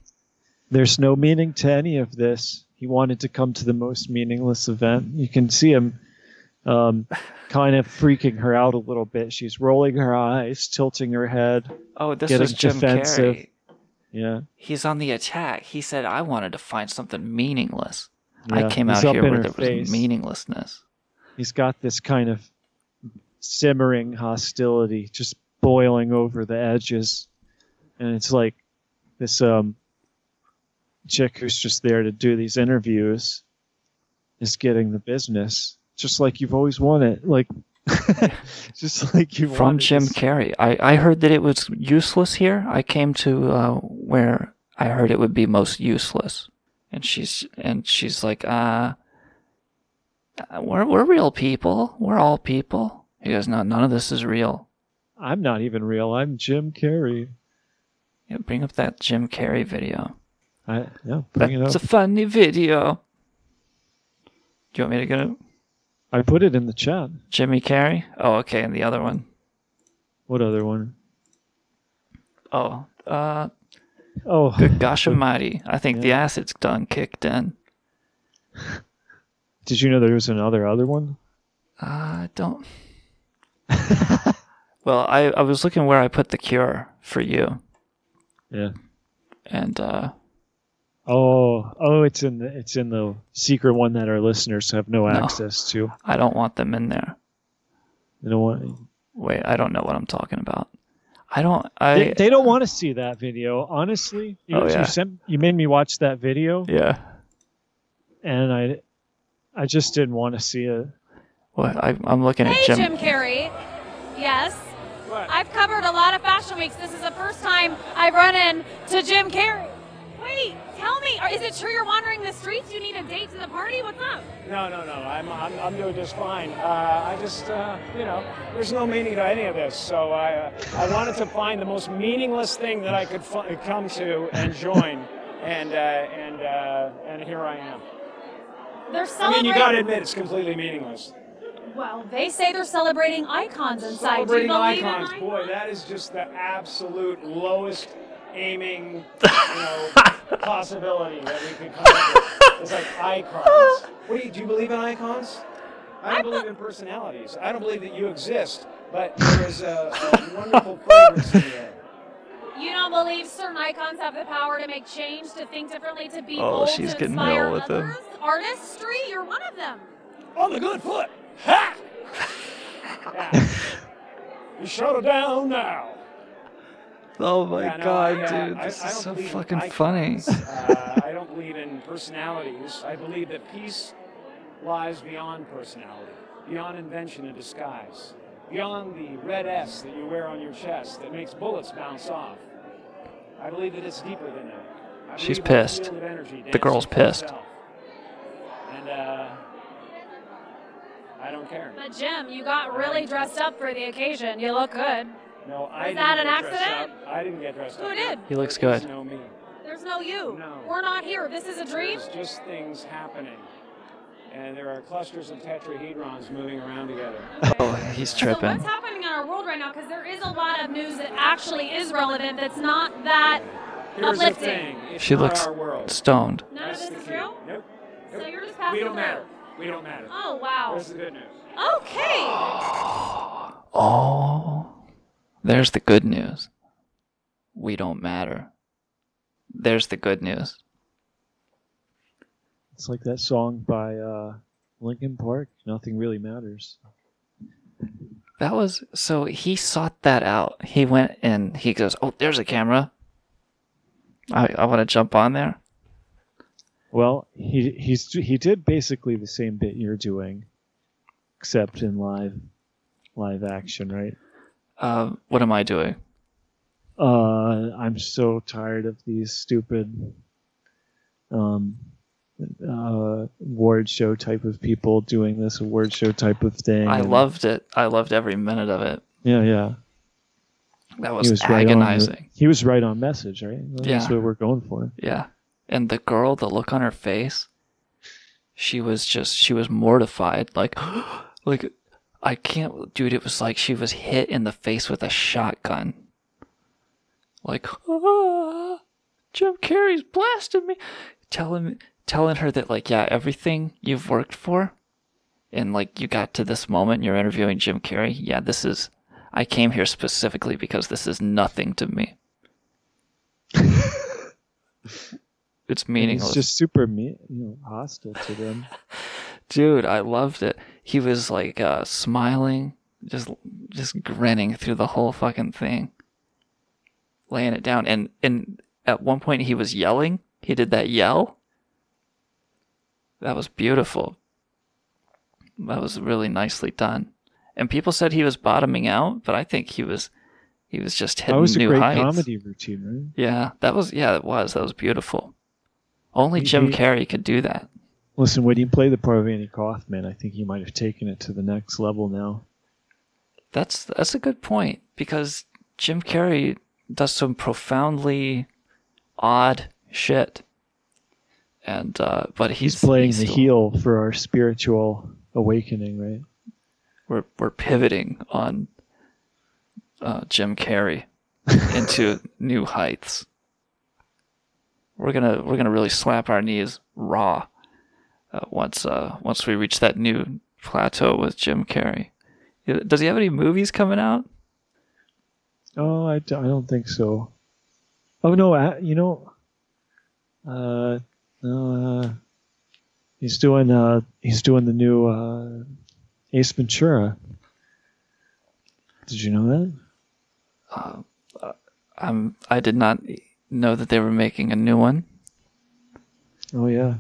S12: There's no meaning to any of this. He wanted to come to the most meaningless event. You can see him um, kind of freaking her out a little bit. She's rolling her eyes, tilting her head.
S10: Oh, this
S12: getting
S10: was Jim
S12: defensive.
S10: Carrey.
S12: Yeah.
S10: He's on the attack. He said, "I wanted to find something meaningless. I came out here where there
S12: face.
S10: was meaninglessness."
S12: He's got this kind of simmering hostility just boiling over the edges. And it's like this um chick who's just there to do these interviews is getting the business. Just like you've always wanted. Like just like you
S10: From
S12: wanted
S10: Jim Carrey. I, I heard that it was useless here. I came to uh, where I heard it would be most useless. And she's and she's like, uh, uh, we're we're real people. We're all people. He goes, no, none of this is real.
S12: I'm not even real. I'm Jim Carrey.
S10: Yeah, bring up that Jim Carrey video.
S12: I yeah, bring it
S10: That's
S12: up.
S10: a funny video. Do you want me to get it?
S12: I put it in the chat.
S10: Jimmy Carrey? Oh, okay, and the other one.
S12: What other one?
S10: Oh, uh,
S12: Oh,
S10: good gosh almighty. I think the acid's done kicked in.
S12: did you know there was another other one?
S10: I don't. well, I, I was looking where I put the cure for you,
S12: Yeah.
S10: and uh,
S12: Oh, oh, it's in the it's in the secret one that our listeners have no, access to.
S10: I don't want them in there.
S12: You know what?
S10: Wait, I don't know what I'm talking about. I don't. I
S12: They, they don't want to see that video. Honestly, you,
S10: Oh,
S12: you
S10: yeah.
S12: sent you made me watch that video,
S10: yeah.
S12: and I I just didn't want to see it.
S10: Well, I, I'm looking at
S13: Hey,
S10: Jim.
S13: Jim Carrey. Yes. What? I've covered a lot of fashion weeks. This is the first time I've run into Jim Carrey. Wait, tell me, is it true you're wandering the streets? You need a date to the party? What's up?
S14: No, no, no. I'm, I'm, I'm doing just fine. Uh, I just, uh, you know, there's no meaning to any of this. So I, uh, I wanted to find the most meaningless thing that I could fi- come to and join, and uh, and uh, and here I am.
S13: They're celebrating.
S14: I mean, you got to admit it's completely meaningless.
S13: Well, they say they're celebrating icons inside.
S14: Celebrating
S13: Do you believe
S14: icons, boy, that is just the absolute lowest aiming, you know, possibility that we could come up with. It's like icons. What do you do? You believe in icons? I don't believe in personalities. I don't believe that you exist, but there is a, a wonderful fragrance in the air.
S13: You don't believe certain icons have the power to make change, to think differently, to be
S10: Oh,
S13: bold,
S10: she's
S13: to
S10: getting
S13: inspire
S10: real with him.
S13: others? Artistry, you're one of them.
S14: On the good foot. Ha! Yeah. You shut it down now.
S10: Oh my
S14: Yeah, no,
S10: god,
S14: I, uh,
S10: dude,
S14: I-
S10: this
S14: I
S10: is
S14: don't
S10: so
S14: believe in
S10: fucking funny.
S14: uh, I don't believe in personalities. I believe that peace lies beyond personality, beyond invention and disguise, beyond the red S that you wear on your chest that makes bullets bounce off. I believe that it's deeper than that.
S10: She's pissed.
S14: field of energy
S10: The girl's pissed.
S14: itself. And uh, I don't care.
S13: But Jim, you got really dressed up for the occasion. You look good.
S14: No, I
S13: Was that an accident?
S14: I didn't get dressed
S13: Who
S14: up.
S13: did?
S10: He looks good.
S14: There's
S10: good.
S14: no me.
S13: There's no you.
S14: No.
S13: We're not here. This is a dream.
S14: There's just things happening. and there are clusters of tetrahedrons moving around together.
S10: Oh, he's
S13: So
S10: tripping.
S13: what's happening in our world right now? Because there is a lot of news that actually is relevant. That's not that
S14: Here's the
S13: uplifting.
S14: thing.
S10: She looks
S14: world.
S10: stoned.
S13: None of this is real.
S14: Nope.
S13: So you're just passing
S14: We don't
S13: through.
S14: matter. We don't matter.
S13: Oh wow.
S14: This is the good news.
S13: Okay.
S10: Oh, there's the good news. We don't matter. There's the good news.
S12: It's like that song by uh, Linkin Park. Nothing really matters.
S10: That was so he sought that out. He went and he goes, "Oh, there's a camera. I I want to jump on there."
S12: Well, he he's he did basically the same bit you're doing, except in live live action, right?
S10: Uh, what am I doing?
S12: Uh, I'm so tired of these stupid um, uh, award show type of people doing this award show type of thing.
S10: I loved it. I loved every minute of it.
S12: Yeah, yeah.
S10: That
S12: He
S10: was,
S12: was right on
S10: agonizing.
S12: he was right on message, right? That's
S10: Yeah.
S12: what we're going for.
S10: Yeah. And the girl, the look on her face, she was just she was mortified. Like like I can't dude, it was like she was hit in the face with a shotgun. Like ah, Jim Carrey's blasting me. Telling telling her that like, yeah, everything you've worked for and like you got to this moment you're interviewing Jim Carrey, yeah, this is I came here specifically because this is nothing to me. it's
S12: And
S10: meaningless.
S12: He's just super me- you know, hostile to them.
S10: Dude, I loved it. He was like uh, smiling, just just grinning through the whole fucking thing, laying it down. And and at one point he was yelling. He did that yell. That was beautiful. That was really nicely done. And people said he was bottoming out, but I think he was he was just hitting
S12: that was a
S10: new
S12: great
S10: heights.
S12: comedy routine, right?
S10: Yeah, that was yeah, it was. That was beautiful. Only Jim Carrey could do that.
S12: Listen, when you play the part of Andy Kaufman, I think you might have taken it to the next level now.
S10: That's that's a good point because Jim Carrey does some profoundly odd shit, and uh, but he's,
S12: He's, playing
S10: he's
S12: the
S10: still-
S12: heel for our spiritual awakening, right?
S10: We're we're pivoting on uh, Jim Carrey into new heights. We're gonna we're gonna really slap our knees raw uh, once uh, once we reach that new plateau with Jim Carrey. Does he have any movies coming out?
S12: Oh, I, d- I don't think so. Oh no, uh, you know, uh, no, uh, he's doing uh, he's doing the new uh, Ace Ventura. Did you know that?
S10: Uh, I'm I did not know that they were making a new one.
S12: Oh yeah.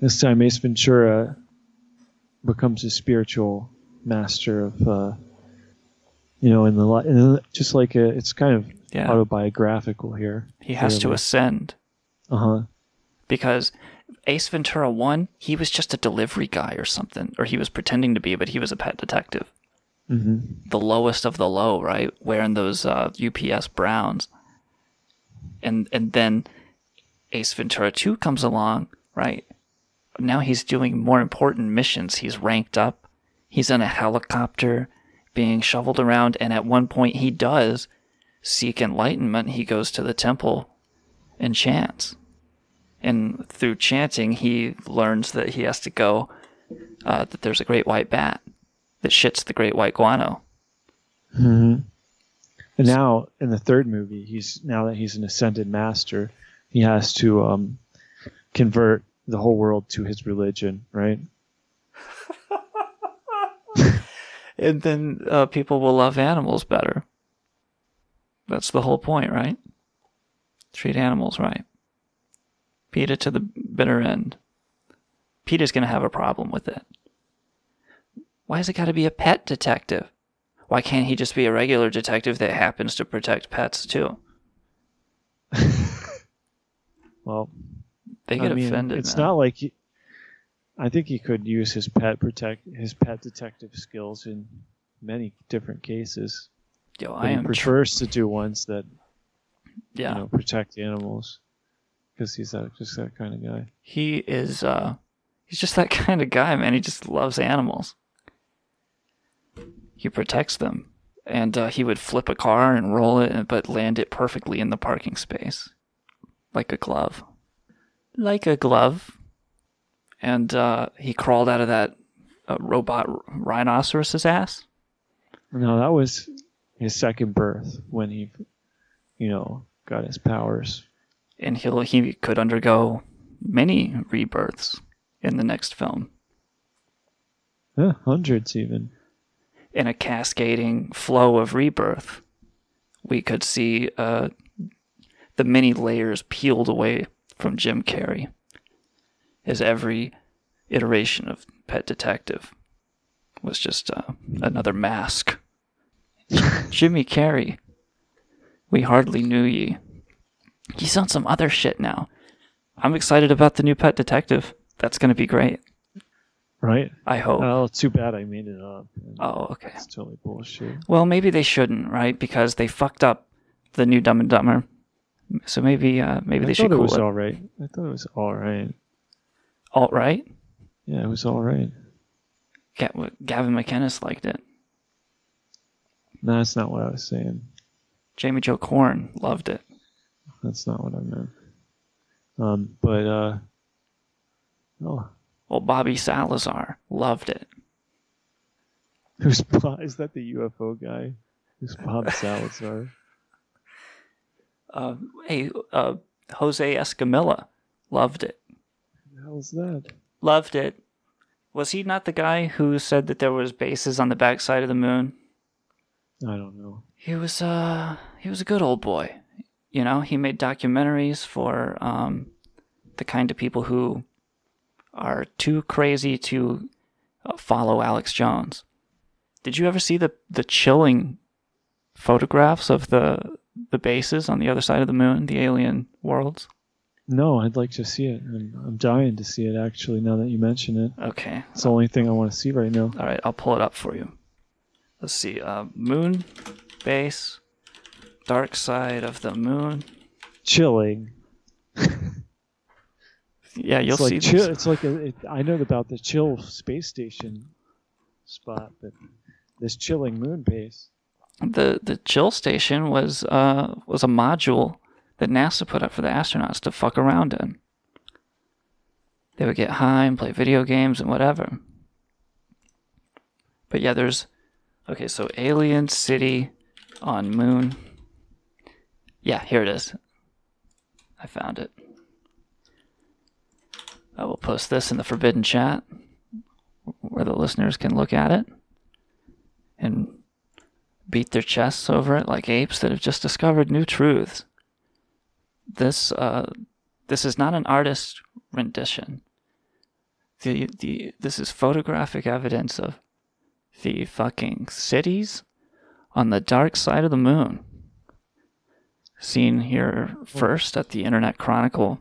S12: This time, Ace Ventura becomes a spiritual master of, uh, you know, in the in the, just like a, it's kind of
S10: Yeah.
S12: autobiographical here.
S10: He has to ascend
S12: Uh huh.
S10: because Ace Ventura 1, he was just a delivery guy or something, or he was pretending to be, but he was a pet detective.
S12: hmm
S10: The lowest of the low, right? Wearing those uh, UPS Browns. And and then Ace Ventura 2 comes along, right? Now he's doing more important missions. He's ranked up. He's in a helicopter being shoveled around and at one point he does seek enlightenment. He goes to the temple and chants. And through chanting, he learns that he has to go, uh, that there's a great white bat that shits the great white guano.
S12: hmm And now in the third movie, he's now that he's an ascended master, he has to um, convert the whole world to his religion, right?
S10: And then uh, people will love animals better. That's the whole point, right? Treat animals right. PETA to the bitter end. PETA's going to have a problem with it. Why has it got to be a pet detective? Why can't he just be a regular detective that happens to protect pets too?
S12: Well,
S10: They
S12: I mean,
S10: offended.
S12: It's
S10: man.
S12: not like he, I think he could use his pet protect his pet detective skills in many different cases.
S10: Yo, I
S12: he
S10: am tr-
S12: prefers to do ones that
S10: Yeah.
S12: you know protect animals because he's that just that kind of guy.
S10: He is uh He's just that kind of guy, man. He just loves animals. He protects them. And uh, he would flip a car and roll it, but land it perfectly in the parking space. Like a glove. Like a glove. And uh, he crawled out of that uh, robot rhinoceros's ass.
S12: No, that was his second birth when he, you know, got his powers.
S10: And he'll, he could undergo many rebirths in the next film.
S12: Yeah, hundreds even.
S10: In a cascading flow of rebirth, we could see uh, the many layers peeled away from Jim Carrey as every iteration of Pet Detective was just uh, another mask. Jimmy Carrey, we hardly knew ye. He's on some other shit now. I'm excited about the new Pet Detective. That's going to be great.
S12: Right?
S10: I hope.
S12: Oh, too bad I made it up.
S10: Oh, okay.
S12: It's totally bullshit.
S10: Well, maybe they shouldn't, right? Because they fucked up the new Dumb and Dumber. So maybe, uh, maybe
S12: I
S10: they
S12: thought
S10: should
S12: it was
S10: it.
S12: all right. I thought it was all right.
S10: All right.
S12: Yeah, it was all right.
S10: Ga- Gavin McInnes liked it.
S12: No, that's not what I was saying.
S10: Jamie Joe Corn loved it.
S12: That's not what I meant. Um, but uh, oh,
S10: Well, Bobby Salazar loved it.
S12: who's? Is that the UFO guy? Who's Bob Salazar?
S10: Uh, hey, uh, Jose Escamilla loved it.
S12: the hell's that?
S10: Loved it. Was he not the guy who said that there was bases on the backside of the moon?
S12: I don't know.
S10: He was uh he was a good old boy. You know, he made documentaries for um the kind of people who are too crazy to uh, follow Alex Jones. Did you ever see the the chilling photographs of the the bases on the other side of the moon, the alien worlds?
S12: No, I'd like to see it. I'm, I'm dying to see it actually. Now that you mention it,
S10: Okay.
S12: it's the only thing I want to see right now.
S10: All right, I'll pull it up for you. Let's see. Uh, moon base, dark side of the moon.
S12: Chilling.
S10: Yeah, you'll
S12: it's like
S10: see
S12: chill.
S10: this.
S12: It's like a, it, I know about the chill space station spot, but this chilling moon base.
S10: The the chill station was uh was a module that NASA put up for the astronauts to fuck around in. They would get high and play video games and whatever. But yeah, there's okay, so Alien City on Moon. Yeah, here it is. I found it. I will post this in the forbidden chat where the listeners can look at it and beat their chests over it like apes that have just discovered new truths. This uh, this is not an artist rendition. The the this is photographic evidence of the fucking cities on the dark side of the moon. Seen here first at the Internet Chronicle.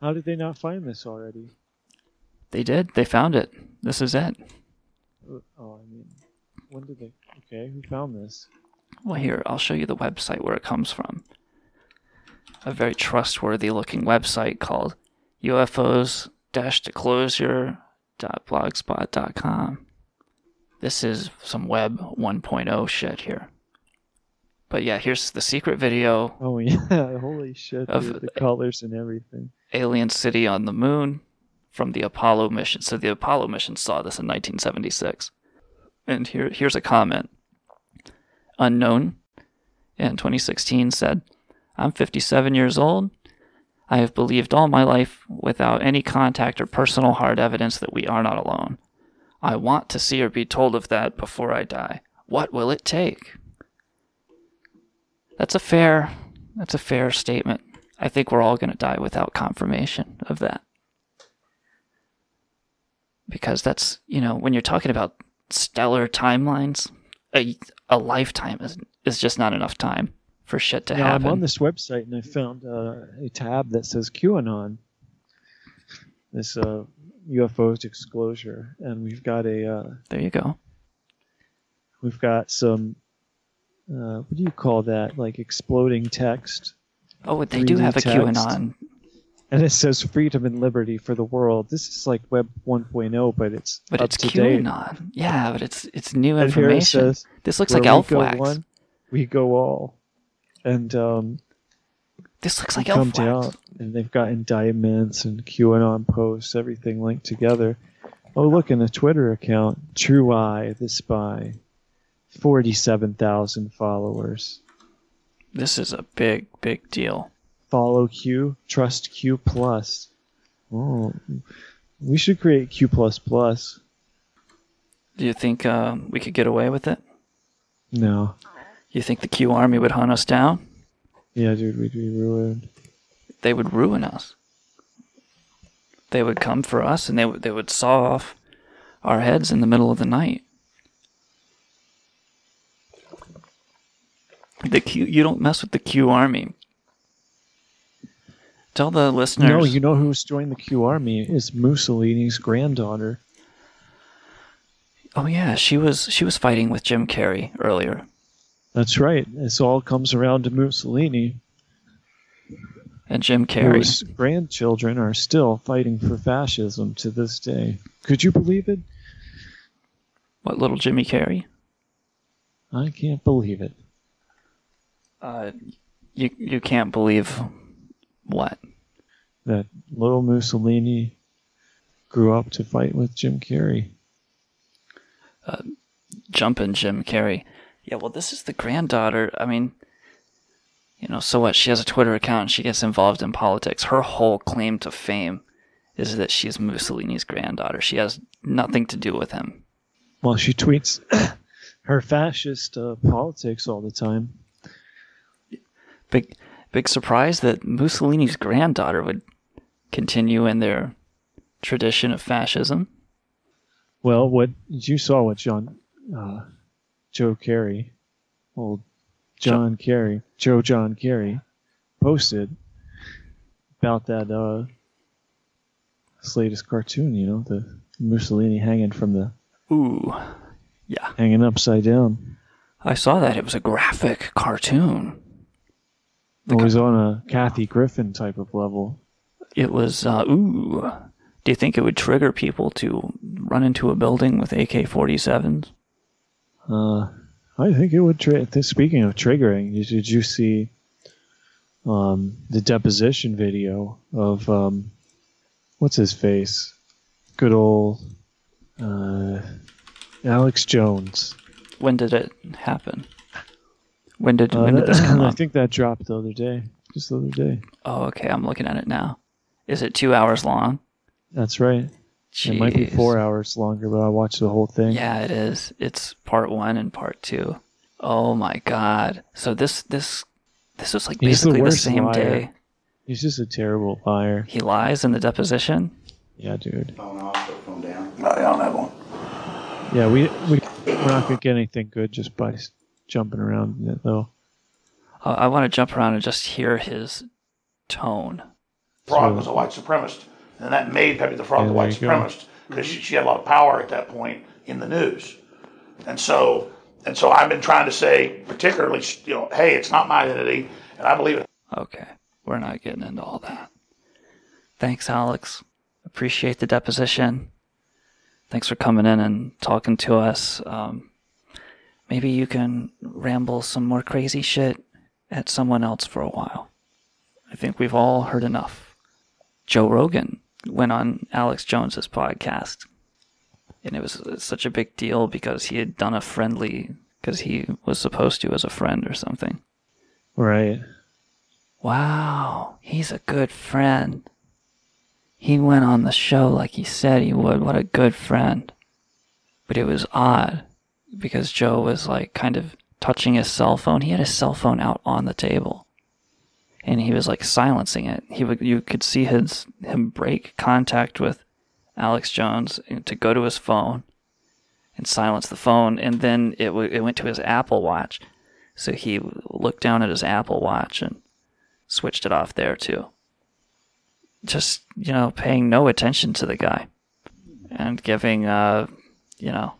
S12: How did they not find this already?
S10: They did. They found it. This is it.
S12: Oh, I mean, when did they? Okay, who found this?
S10: Well, here, I'll show you the website where it comes from. A very trustworthy looking website called UFOs disclosure.blogspot.com. This is some web 1.0 shit here. But yeah, here's the secret video
S12: Oh yeah, holy shit!
S10: Of-
S12: dude, the colors and everything.
S10: Alien City on the Moon from the Apollo mission. So the Apollo mission saw this in 1976. And here, here's a comment. Unknown in 2016 said, I'm 57 years old. I have believed all my life without any contact or personal hard evidence that we are not alone. I want to see or be told of that before I die. What will it take? That's a fair that's a fair statement. I think we're all going to die without confirmation of that. Because that's, you know, when you're talking about stellar timelines, a, a lifetime is, is just not enough time for shit to
S12: now
S10: happen.
S12: I'm on this website and I found uh, a tab that says QAnon. This uh, UFO disclosure, and we've got a uh,
S10: there you go.
S12: we've got some uh, what do you call that? Like exploding text.
S10: Oh, they do
S12: 3D
S10: have a. QAnon
S12: and it says freedom and liberty for the world. This is like Web 1.0, but it's
S10: But
S12: up
S10: it's
S12: to date.
S10: QAnon. Yeah, but it's it's new
S12: And here it
S10: information.
S12: says,
S10: this looks like elf wax.
S12: one, we go all, and um,
S10: This looks like elf wax.
S12: down, and they've got indictments and QAnon posts, everything linked together. Oh, look, in a Twitter account, True Eye the Spy, forty-seven thousand followers.
S10: This is a big, big deal.
S12: Follow Q, trust Q plus. Oh, we should create Q plus plus.
S10: Do you think uh, we could get away with it?
S12: No,
S10: You think the Q Army would hunt us down?
S12: yeah, dude, we'd be ruined.
S10: They would ruin us. They would come for us, and they would they would saw off our heads in the middle of the night. The Q, you don't mess with the Q Army. Tell the listeners.
S12: No, you know who's joined the Q army is Mussolini's granddaughter.
S10: Oh yeah, she was she was fighting with Jim Carrey earlier.
S12: That's right. This all comes around to Mussolini.
S10: And Jim Carrey.
S12: Whose grandchildren are still fighting for fascism to this day. Could you believe it?
S10: What little Jimmy Carrey?
S12: I can't believe it.
S10: Uh, you you can't believe what?
S12: That little Mussolini grew up to fight with Jim Carrey.
S10: Jumping Jim Carrey. Yeah, well, this is the granddaughter. I mean, you know, so what? She has a Twitter account and she gets involved in politics. Her whole claim to fame is that she's Mussolini's granddaughter. She has nothing to do with him.
S12: Well, she tweets her fascist uh, politics all the time.
S10: Big, big surprise that Mussolini's granddaughter would continue in their tradition of fascism.
S12: Well, what you saw what John, uh, Joe Carey, old John Kerry, Joe John Kerry, posted about that uh, latest cartoon. You know, the Mussolini hanging from the
S10: Ooh, yeah,
S12: hanging upside down.
S10: I saw that. It was a graphic cartoon.
S12: It was on a Kathy Griffin type of level.
S10: It was, uh, ooh. Do you think it would trigger people to run into a building with AK 47s?
S12: Uh, I think it would. Tra- speaking of triggering, did, did you see um, the deposition video of um, what's his face? Good old uh, Alex Jones.
S10: When did it happen? When did,
S12: Uh,
S10: when did this come
S12: I
S10: up?
S12: think that dropped the other day. Just the other day.
S10: Oh, okay. I'm looking at it now. Is it two hours long?
S12: That's right. It might be four hours longer, but I watched the whole thing.
S10: Yeah, it is. It's part one and part two. Oh my god. So this this this was like
S12: He's the
S10: basically the,
S12: worst
S10: same
S12: liar.
S10: day.
S12: He's just a terrible liar.
S10: He lies in the deposition.
S12: Yeah, dude.
S6: Oh no, I'll put phone down.
S15: No, I don't have one.
S12: Yeah, we we we're not gonna get anything good just by s- jumping around in it though.
S10: Uh, I want to jump around and just hear his tone.
S15: Frog was a white supremacist, and that made Pepe the Frog
S12: Yeah,
S15: the white supremacist because she, she had a lot of power at that point in the news, and so and so I've been trying to say, particularly, you know, hey, it's not my identity, and I believe it.
S10: Okay, we're not getting into all that. Thanks, Alex. Appreciate the deposition. Thanks for coming in and talking to us. Um, maybe you can ramble some more crazy shit at someone else for a while. I think we've all heard enough. Joe Rogan went on Alex Jones's podcast, and it was such a big deal because he had done a friendly, because he was supposed to as a friend or something.
S12: Right.
S10: Wow, he's a good friend. He went on the show like he said he would. What a good friend. But it was odd because Joe was like kind of touching his cell phone. He had his cell phone out on the table. And he was like silencing it. He would you could see his him break contact with Alex Jones to go to his phone and silence the phone and then it w- it went to his Apple Watch. So he looked down at his Apple Watch and switched it off there too. Just, you know, paying no attention to the guy and giving, uh, you know,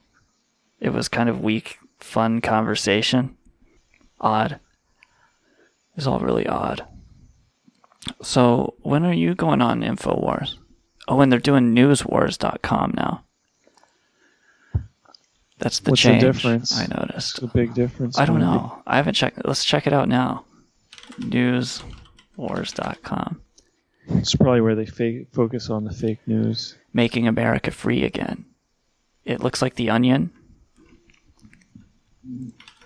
S10: it was kind of weak, fun conversation. Odd. It was all really odd. So when are you going on Infowars? Oh, and they're doing newswars.com now. That's the
S12: What's
S10: change.
S12: the difference?
S10: I noticed.
S12: It's a big difference.
S10: I don't
S12: maybe.
S10: know. I haven't checked. Let's check it out now. Newswars.com.
S12: It's probably where they fake, focus on the fake news.
S10: Making America free again. It looks like the Onion,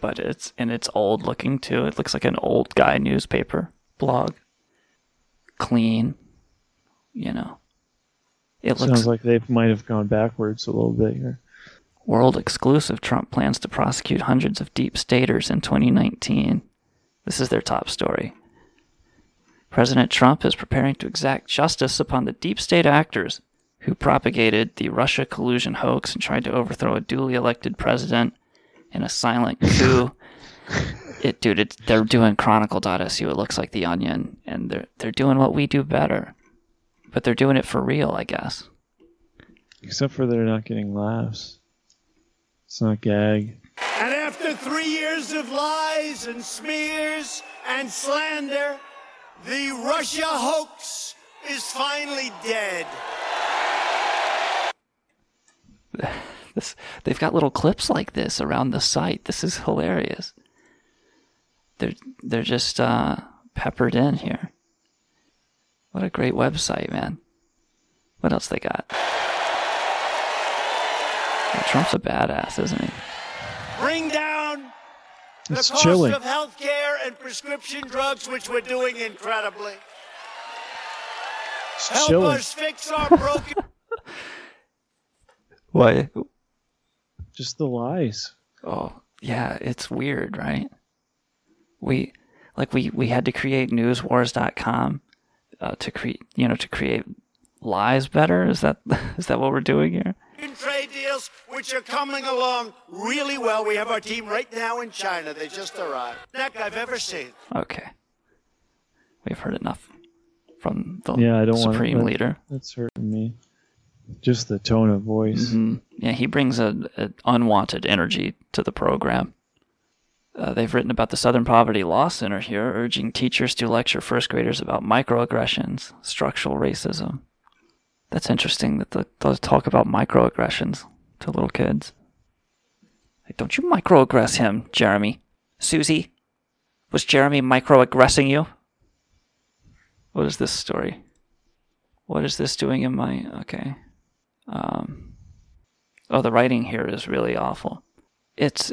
S10: but it's and it's old looking too. It looks like an old guy newspaper blog. Clean, you know. It looks
S12: Sounds like they might have gone backwards a little bit here.
S10: World exclusive. Trump plans to prosecute hundreds of deep staters in 2019. This is their top story. President Trump is preparing to exact justice upon the deep state actors who propagated the Russia collusion hoax and tried to overthrow a duly elected president in a silent coup. it, dude, it's, they're doing Chronicle.su. It looks like The Onion, and they're they're doing what we do better, but they're doing it for real, I guess.
S12: Except for they're not getting laughs. It's not gag.
S16: And after three years of lies and smears and slander, the Russia hoax is finally dead.
S10: this they've got little clips like this around the site. This is hilarious. They're they're just uh, peppered in here. What a great website, man. What else they got? Yeah, Trump's a badass, isn't he?
S16: Bring down the
S12: It's
S16: cost
S12: chilling.
S16: of health care and prescription drugs, which we're doing incredibly. Help
S12: chilling.
S16: us fix our broken.
S10: What?
S12: Just the lies.
S10: Oh, yeah, it's weird, right? We like we we had to create newswars.com uh, to create, you know, to create lies better. Is that is that what we're doing here?
S16: trade deals, which are coming along really well. We have our team right now in China. They just arrived. Neck I've ever seen.
S10: Okay. We've heard enough from the
S12: Yeah, I don't want
S10: supreme
S12: that-
S10: leader.
S12: That's hurting me. Just the tone of voice.
S10: Mhm. Yeah, he brings a, a unwanted energy to the program. Uh, they've written about the Southern Poverty Law Center here, urging teachers to lecture first graders about microaggressions, structural racism. That's interesting that the, they'll talk about microaggressions to little kids. Like, don't you microaggress him, Jeremy. Susie, was Jeremy microaggressing you? What is this story? What is this doing in my. Okay. Um, oh, the writing here is really awful. It's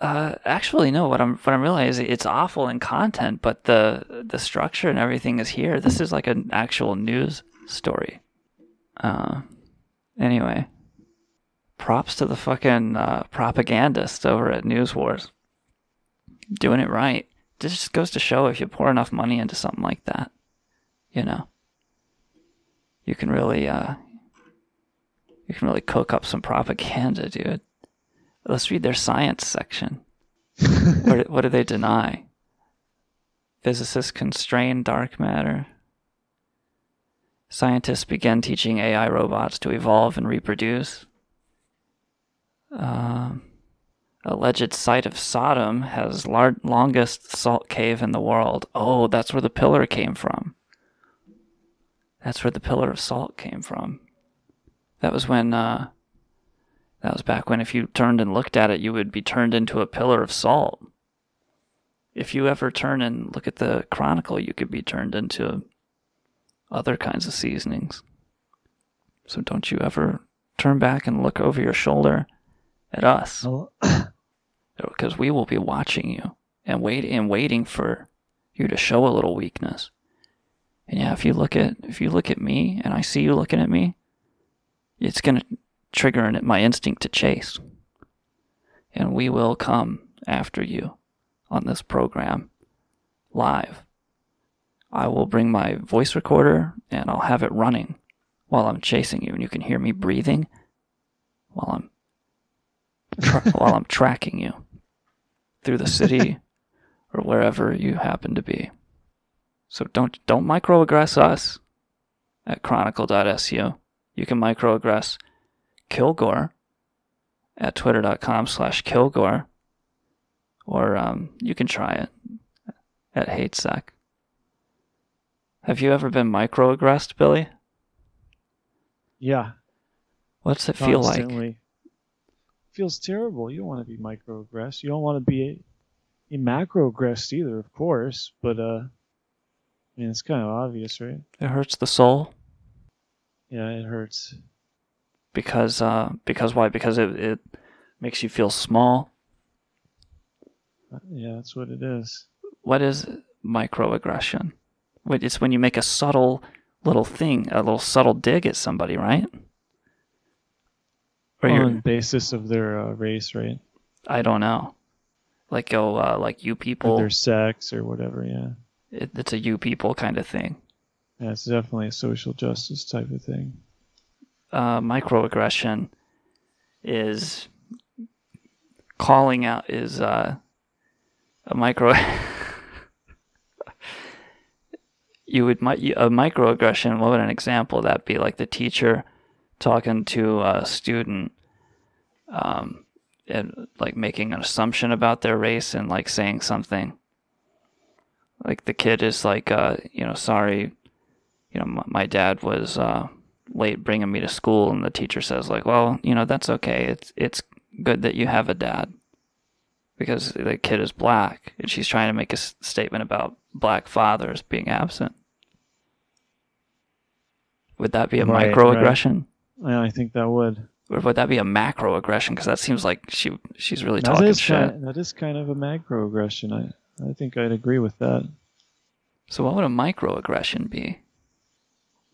S10: uh, actually no. What I'm what I'm realizing it's awful in content, but the the structure and everything is here. This is like an actual news story. Uh, anyway, props to the fucking uh, propagandists over at News Wars. Doing it right. This just goes to show if you pour enough money into something like that, you know, you can really uh, you can really cook up some propaganda, dude. Let's read their science section. what, do- what do they deny? Physicists constrain dark matter. Scientists begin teaching AI robots to evolve and reproduce. Um, alleged site of Sodom has lar- longest salt cave in the world. Oh, that's where the pillar came from. That's where the pillar of salt came from. That was when, uh, that was back when if you turned and looked at it, you would be turned into a pillar of salt. If you ever turn and look at the Chronicle, you could be turned into other kinds of seasonings. So don't you ever turn back and look over your shoulder at us. Because we will be watching you and wait and waiting for you to show a little weakness. And yeah, if you look at if you look at me and I see you looking at me, it's gonna trigger in it my instinct to chase. And we will come after you on this program live. I will bring my voice recorder and I'll have it running while I'm chasing you, and you can hear me breathing while I'm tra- while I'm tracking you through the city or wherever you happen to be. So don't don't microaggress us at chronicle.su. You can microaggress Kilgore at twitter.com slash Kilgore. Or um, you can try it at HateSec. Have you ever been microaggressed, Billy?
S12: Yeah.
S10: What's it feel like?
S12: Constantly. Feels terrible. You don't want to be microaggressed. You don't want to be a, a macroaggressed either, of course. But uh, I mean, it's kind of obvious, right?
S10: It hurts the soul
S12: Yeah, it hurts.
S10: because uh because why? Because it it makes you feel small.
S12: Yeah, that's what it is.
S10: What is microaggression? It's when you make a subtle little thing, a little subtle dig at somebody, right? Or
S12: On the basis of their uh, race, right?
S10: I don't know. Like oh, uh, like you
S12: Or
S10: people.
S12: their sex or whatever. Yeah.
S10: It, it's a you people kind of thing.
S12: Yeah, it's definitely a social justice type of thing.
S10: uh, microaggression is calling out is uh, a micro. you would a microaggression. What would an example of that be? Like the teacher talking to a student, um, and like making an assumption about their race and like saying something. Like the kid is like, uh, you know, sorry, you know, my, my dad was uh, late bringing me to school, and the teacher says like, well, you know, that's okay. It's it's good that you have a dad because the kid is black, and she's trying to make a s- statement about black fathers being absent. Would that be a
S12: Right,
S10: microaggression,
S12: Yeah, I think that would.
S10: or would that be a macroaggression? Because that seems like she she's really
S12: That
S10: talking shit.
S12: kind that is kind of a macroaggression. I I think I'd agree with that.
S10: So what would a microaggression be?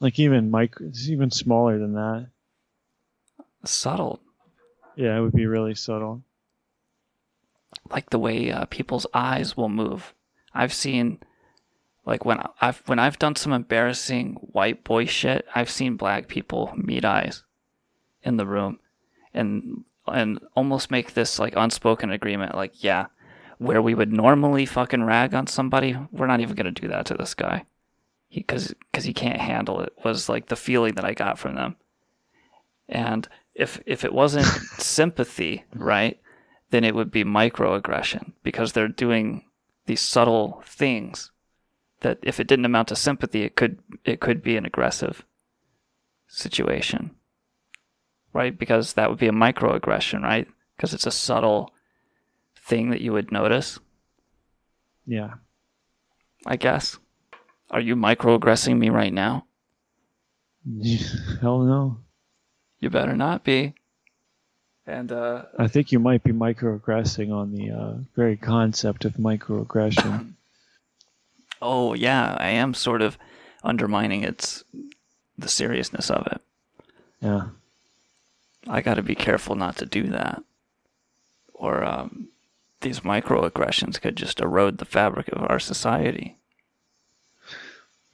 S12: Like even micro, it's even smaller than that.
S10: Subtle,
S12: Yeah, it would be really subtle.
S10: like the way uh, people's eyes will move. I've seen, like when I've when I've done some embarrassing white boy shit, I've seen black people meet eyes in the room, and and almost make this like unspoken agreement, like yeah, where we would normally fucking rag on somebody, we're not even gonna do that to this guy, because because he can't handle it. Was like the feeling that I got from them, and if if it wasn't sympathy, right? then it would be microaggression because they're doing these subtle things that if it didn't amount to sympathy it could it could be an aggressive situation right because that would be a microaggression right because it's a subtle thing that you would notice
S12: Yeah.
S10: i guess are you microaggressing me right now
S12: Hell no.
S10: you better not be and uh
S12: I think you might be microaggressing on the uh, very concept of microaggression.
S10: oh yeah i am sort of undermining its the seriousness of it
S12: yeah.
S10: I got to be careful not to do that, or um, these microaggressions could just erode the fabric of our society.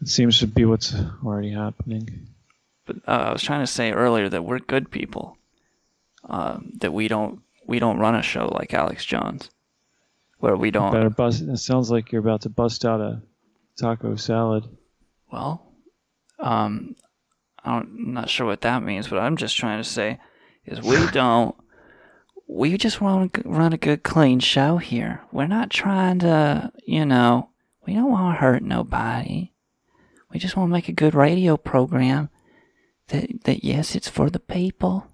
S12: It seems to be what's already happening.
S10: But uh, I was trying to say earlier that we're good people, um, that we don't we don't run a show like Alex Jones, where we don't.
S12: Better bust. It sounds like you're about to bust out a taco salad.
S10: Well, um, I don't, I'm not sure what that means, but I'm just trying to say is we don't. We just want to run a good, clean show here. We're not trying to, you know, we don't want to hurt nobody. We just want to make a good radio program that, that yes, it's for the people,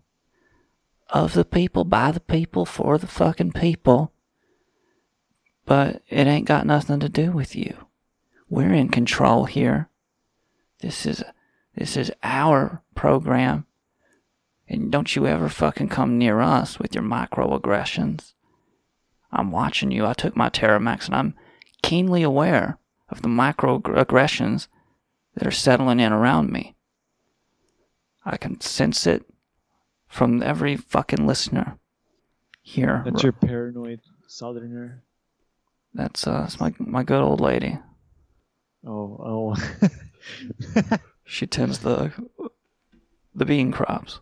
S10: of the people, by the people, for the fucking people. But it ain't got nothing to do with you. We're in control here. This is this is our program. And don't you ever fucking come near us with your microaggressions. I'm watching you. I took my Terramax and I'm keenly aware of the microaggressions that are settling in around me. I can sense it from every fucking listener here.
S12: That's your paranoid southerner.
S10: That's uh, that's my my good old lady.
S12: Oh, oh.
S10: She tends the the bean crops,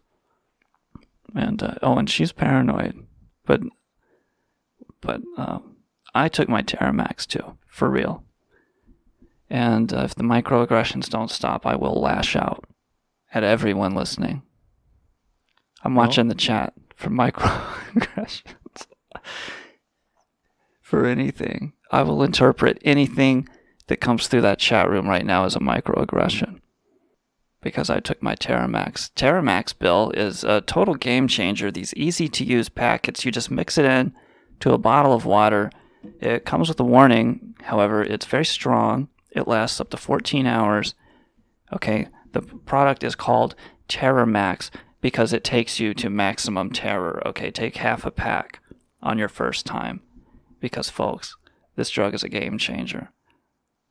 S10: and uh, oh, and she's paranoid. But but um, I took my Terramax too, for real. And uh, if the microaggressions don't stop, I will lash out at everyone listening. I'm watching the chat for microaggressions. for anything. I will interpret anything that comes through that chat room right now as a microaggression. Because I took my Terramax. Terramax, Bill, is a total game changer. These easy to use packets, you just mix it in to a bottle of water. It comes with a warning, however, it's very strong. It lasts up to 14 hours. Okay, the product is called Terramax because it takes you to maximum terror. Okay, take half a pack on your first time. Because, folks, this drug is a game changer.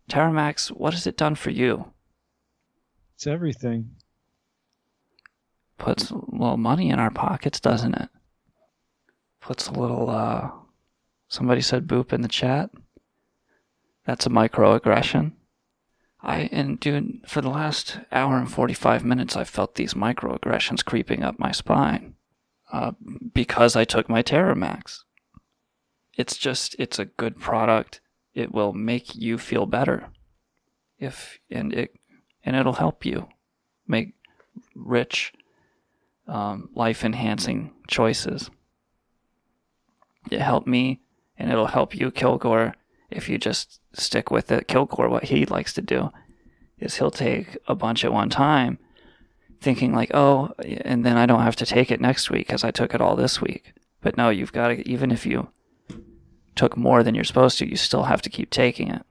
S10: Terramax, what has it done for you?
S12: It's everything.
S10: Puts a little money in our pockets, doesn't it? Puts a little, uh, somebody said boop in the chat. That's a microaggression. I, and dude, for the last hour and 45 minutes, I felt these microaggressions creeping up my spine. Uh, because I took my Terramax. It's just, it's a good product. It will make you feel better. If, and it, and it'll help you make rich, um, life enhancing choices. It helped me, and it'll help you, Kilgore, if you just stick with it. Kilgore, what he likes to do is he'll take a bunch at one time, thinking like, oh, and then I don't have to take it next week because I took it all this week. But no, you've got to, even if you took more than you're supposed to, you still have to keep taking it.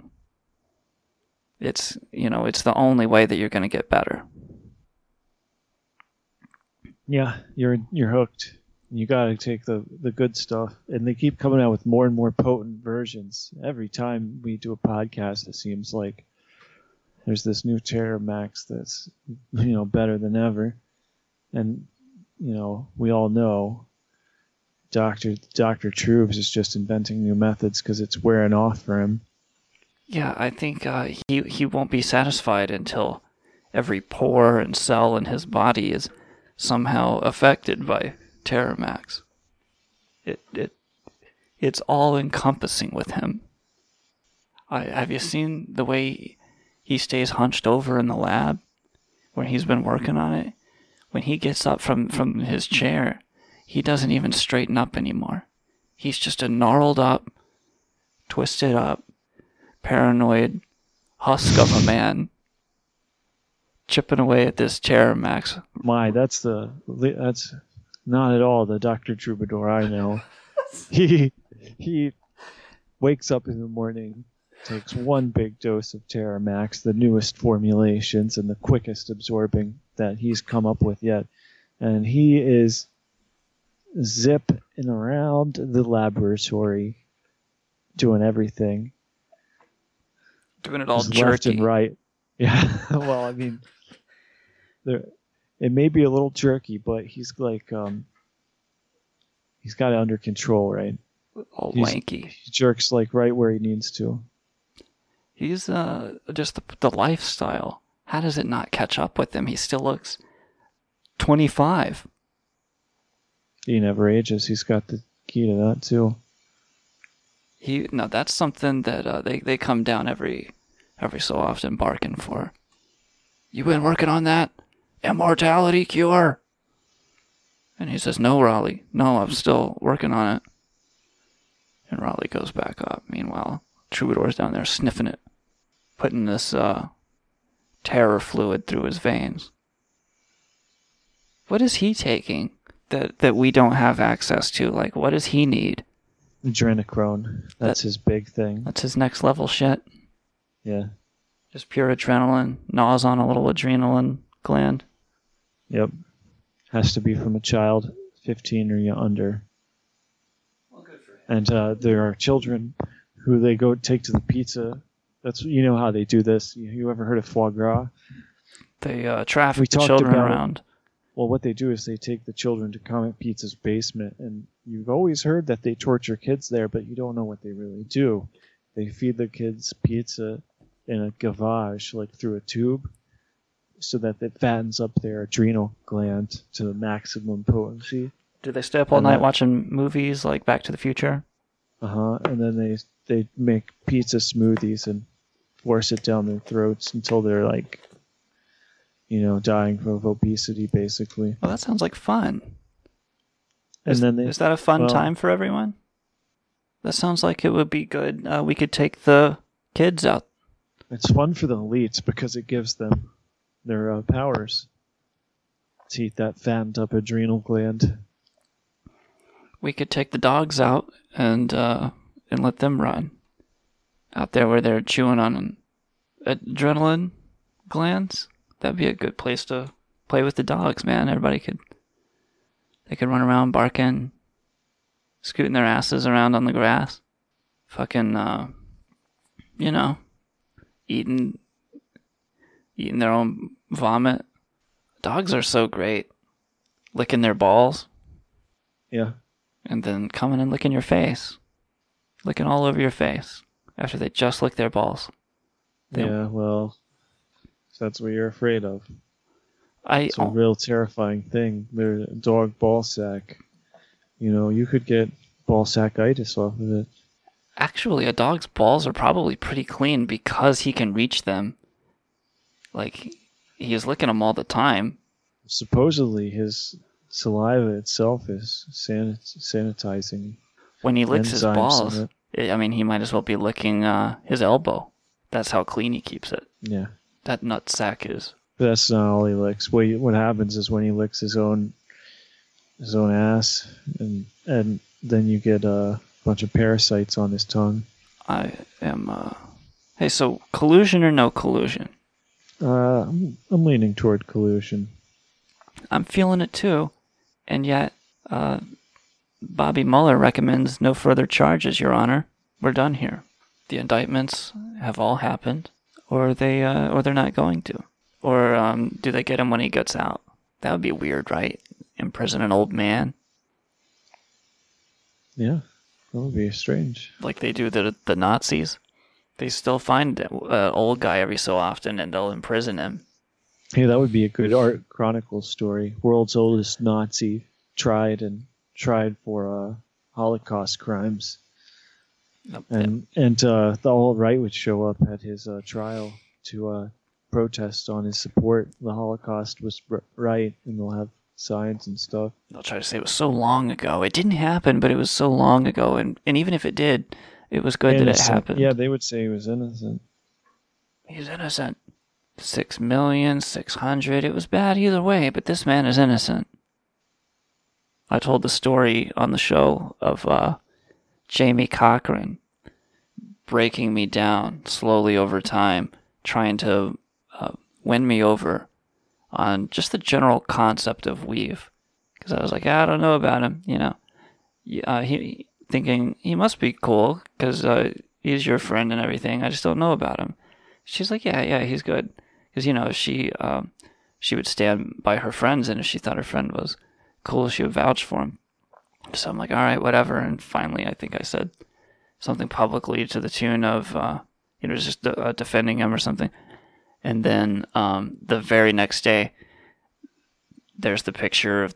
S10: It's, you know, it's the only way that you're going to get better.
S12: Yeah, you're you're hooked. You got to take the the good stuff, and they keep coming out with more and more potent versions every time we do a podcast. It seems like there's this new Terror Terramax that's you know better than ever, and you know we all know Doctor Doctor Trubes is just inventing new methods because it's wearing off for him.
S10: Yeah, I think uh, he he won't be satisfied until every pore and cell in his body is somehow affected by Terramax. It it it's all encompassing with him. I, have you seen the way he stays hunched over in the lab when he's been working on it? When he gets up from, from his chair, he doesn't even straighten up anymore. He's just a gnarled up, twisted up, paranoid husk of a man chipping away at this Terramax.
S12: My, that's the that's not at all the Doctor Troubadour I know. he he wakes up in the morning, takes one big dose of Terramax, the newest formulations and the quickest absorbing that he's come up with yet, and he is zipping around the laboratory, doing everything,
S10: doing it all
S12: Just
S10: jerky.
S12: left and right. Yeah, well, I mean, there it may be a little jerky, but he's like um he's got it under control, right?
S10: All
S12: He's-
S10: lanky.
S12: He jerks like right where he needs to.
S10: He's uh just the, the lifestyle. How does it not catch up with him? He still looks 25.
S12: He never ages. He's got the key to that too.
S10: He no, that's something that uh, they they come down every every so often barking for. You been working on that immortality cure? And he says, "No, Raleigh. No, I'm still working on it." And Raleigh goes back up. Meanwhile, Troubadour's down there sniffing it, putting this uh, terror fluid through his veins. What is he taking that that we don't have access to? Like, what does he need?
S12: Adrenochrome. That's his big thing.
S10: That's his next level shit.
S12: Yeah.
S10: Just pure adrenaline, gnaws on a little adrenaline gland.
S12: Yep. Has to be from a child 15 or y- under. And uh, there are children who they go take to the pizza. That's you know how they do this. You, you ever heard of foie gras?
S10: They uh, traffic
S12: We
S10: the children
S12: about it.
S10: around.
S12: Well, what they do is they take the children to Comet Pizza's basement, and you've always heard that they torture kids there, but you don't know what they really do. They feed the kids pizza in a gavage, like through a tube, so that it fattens up their adrenal gland to the maximum potency.
S10: Do they stay up all
S12: And
S10: night
S12: that-
S10: watching movies like Back to the Future?
S12: Uh huh. And then they they make pizza smoothies and force it down their throats until they're like, you know, dying of obesity, basically.
S10: Well, that sounds like fun.
S12: And
S10: is,
S12: then they,
S10: is that a fun
S12: well,
S10: time for everyone? That sounds like it would be good. Uh, we could take the kids out
S12: It's fun for the elites because it gives them their uh, powers to eat that fattened up adrenal gland.
S10: We could take the dogs out and uh, and let them run out there where they're chewing on adrenaline glands. That'd be a good place to play with the dogs, man. Everybody could they could run around barking, scooting their asses around on the grass, fucking, uh, you know, eating eating their own vomit. Dogs are so great, licking their balls
S12: Yeah.
S10: and then coming and licking your face, licking all over your face after they just lick their balls. They-
S12: Yeah, well, that's what you're afraid of.
S10: I
S12: It's a real terrifying thing. Their dog ball sack. You know, you could get ball sackitis off of it.
S10: Actually, a dog's balls are probably pretty clean because he can reach them. Like, he is licking them all the time.
S12: Supposedly, his saliva itself is sanit- sanitizing.
S10: When he licks his balls, I mean, he might as well be licking uh, his elbow. That's how clean he keeps it.
S12: Yeah.
S10: That nut sack is.
S12: But that's not all he licks. What he, what happens is when he licks his own his own ass, and and then you get a bunch of parasites on his tongue.
S10: I am. Uh... Hey, so collusion or no collusion?
S12: Uh, I'm, I'm leaning toward collusion.
S10: I'm feeling it too, and yet uh, Bobby Mueller recommends no further charges, Your Honor. We're done here. The indictments have all happened, or they, uh, or they're not going to, or um, do they get him when he gets out? That would be weird, right? Imprison an old man
S12: Yeah, that would be strange.
S10: like they do the the Nazis. They still find an old guy every so often, and they'll imprison him.
S12: Yeah, that would be a good art chronicle story. World's oldest Nazi tried and tried for uh, Holocaust crimes, and and uh, the alt right would show up at his uh, trial to uh, protest on his support. The Holocaust was right, and they'll have signs and stuff.
S10: They'll try to say it was so long ago. It didn't happen, but it was so long ago, and and even if it did, it was good that it happened.
S12: Yeah, they would say he was innocent.
S10: He's innocent. Six million, six hundred. It was bad either way, but this man is innocent. I told the story on the show of uh, Jamie Cochran breaking me down slowly over time, trying to uh, win me over on just the general concept of weev. Because I was like, I don't know about him, you know. Uh, he thinking he must be cool because uh, he's your friend and everything. I just don't know about him. She's like, yeah, yeah, he's good. Because you know, she um, she would stand by her friends, and if she thought her friend was cool, she would vouch for him. So I'm like, all right, whatever. And finally, I think I said something publicly to the tune of, uh, you know, just uh, defending him or something. And then um, the very next day, there's the picture of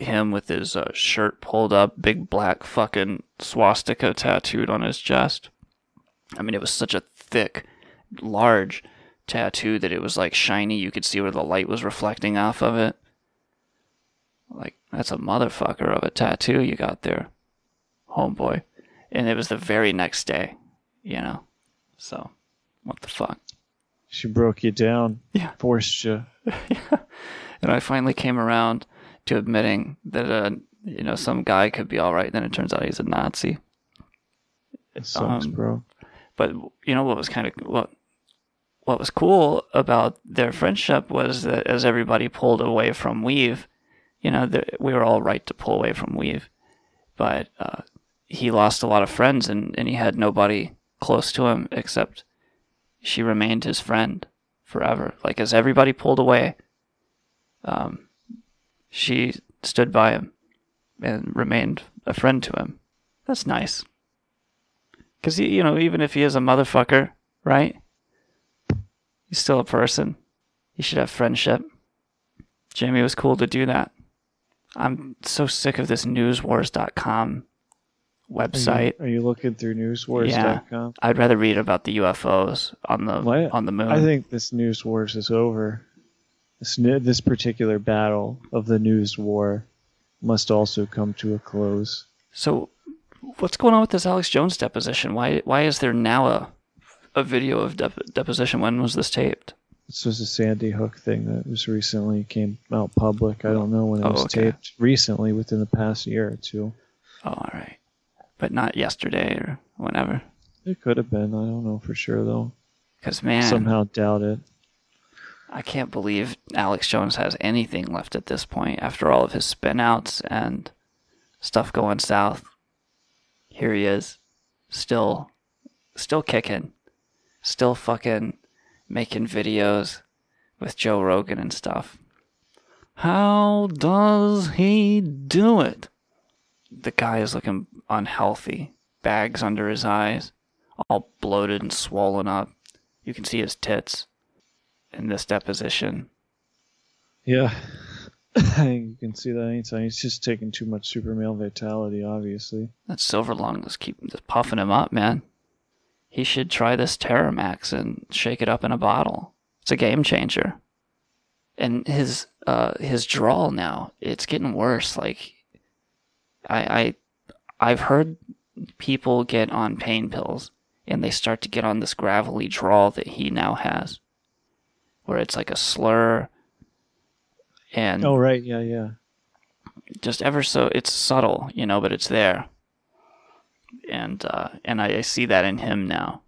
S10: him with his uh, shirt pulled up, big black fucking swastika tattooed on his chest. I mean, it was such a thick, large tattoo that it was like shiny. You could see where the light was reflecting off of it. Like, that's a motherfucker of a tattoo you got there, homeboy. And it was the very next day, you know? So, what the fuck?
S12: She broke you down.
S10: Yeah.
S12: Forced you.
S10: And I finally came around to admitting that, uh, you know, some guy could be all right. Then it turns out he's a Nazi.
S12: It sucks,
S10: Um,
S12: bro.
S10: But you know what was kind of what what was cool about their friendship was that as everybody pulled away from weev, you know, the, we were all right to pull away from weev, but uh, he lost a lot of friends and, and he had nobody close to him except she remained his friend forever. Like as everybody pulled away, um, she stood by him and remained a friend to him. That's nice. Because, you know, even if he is a motherfucker, right? He's still a person. He should have friendship. Jamie was cool to do that. I'm so sick of this newswars.com website.
S12: Are you, are you looking through newswars.com?
S10: I'd rather read about the UFOs on the
S12: What?
S10: on the moon.
S12: I think this news wars is over. This this particular battle of the news war must also come to a close.
S10: So, what's going on with this Alex Jones deposition? Why why is there now a a video of dep- deposition. When was this taped?
S12: This was a Sandy Hook thing that was recently came out public. I don't know when it
S10: Oh,
S12: was
S10: okay.
S12: taped. Recently, within the past year or two.
S10: Oh, all right. But not yesterday or whenever.
S12: It could have been. I don't know for sure though.
S10: Because man,
S12: Somehow doubt it.
S10: I can't believe Alex Jones has anything left at this point after all of his spinouts and stuff going south. Here he is, still, still kicking, still fucking making videos with Joe Rogan and stuff. How does he do it? The guy is looking unhealthy, bags under his eyes, all bloated and swollen up. You can see his tits in this deposition.
S12: Yeah. you can see that anytime. He's just taking too much super male vitality, obviously.
S10: That Silverlung just keep just puffing him up, man. He should try this Terramax and shake it up in a bottle. It's a game changer. And his uh his drawl now, it's getting worse. Like I I I've heard people get on pain pills and they start to get on this gravelly drawl that he now has. Where it's like a slur and
S12: Oh right, yeah, yeah.
S10: just ever so it's subtle, you know, but it's there. And uh, and I, I see that in him now.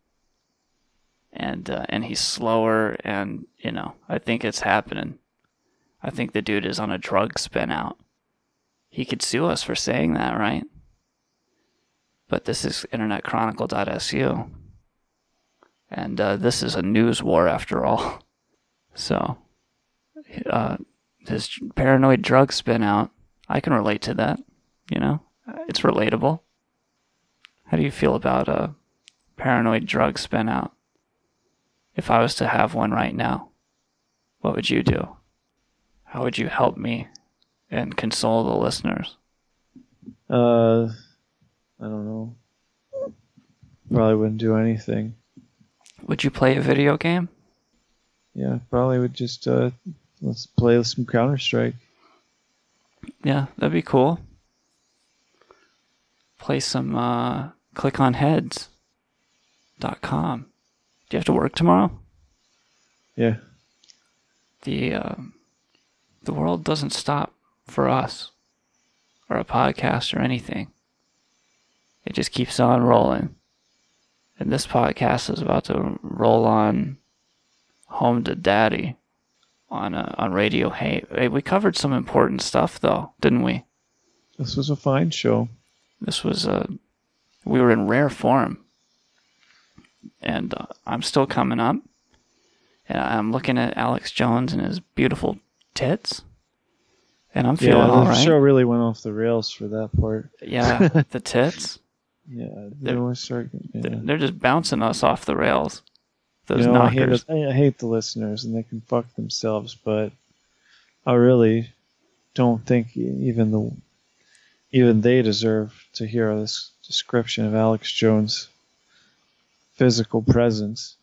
S10: And uh, and he's slower, and you know, I think it's happening. I think the dude is on a drug spin out. He could sue us for saying that, right? But this is internetchronicle.su. And uh, this is a news war after all. So, uh, his paranoid drug spin out. I can relate to that. You know, it's relatable. How do you feel about a paranoid drug spin out? If I was to have one right now, what would you do? How would you help me and console the listeners?
S12: Uh I don't know. Probably wouldn't do anything.
S10: Would you play a video game?
S12: Yeah, probably would just uh let's play some Counter Strike.
S10: Yeah, that'd be cool. Play some uh click on heads dot com. Do you have to work tomorrow?
S12: Yeah.
S10: The uh, the world doesn't stop for us or a podcast or anything. It just keeps on rolling. And this podcast is about to roll on home to daddy on uh, on radio hey, hey we covered some important stuff though didn't we
S12: This was a fine show.
S10: this was uh we were in rare form and uh, i'm still coming up and i'm looking at alex jones and his beautiful tits and i'm feeling
S12: yeah, the
S10: all right
S12: show really went off the rails for that part.
S10: yeah the tits
S12: Yeah,
S10: They're-
S12: they always start. Yeah.
S10: they're, they're just bouncing us off the rails those
S12: you know, I hate, I hate the listeners, and they can fuck themselves. But I really don't think even the even they deserve to hear this description of Alex Jones' physical presence,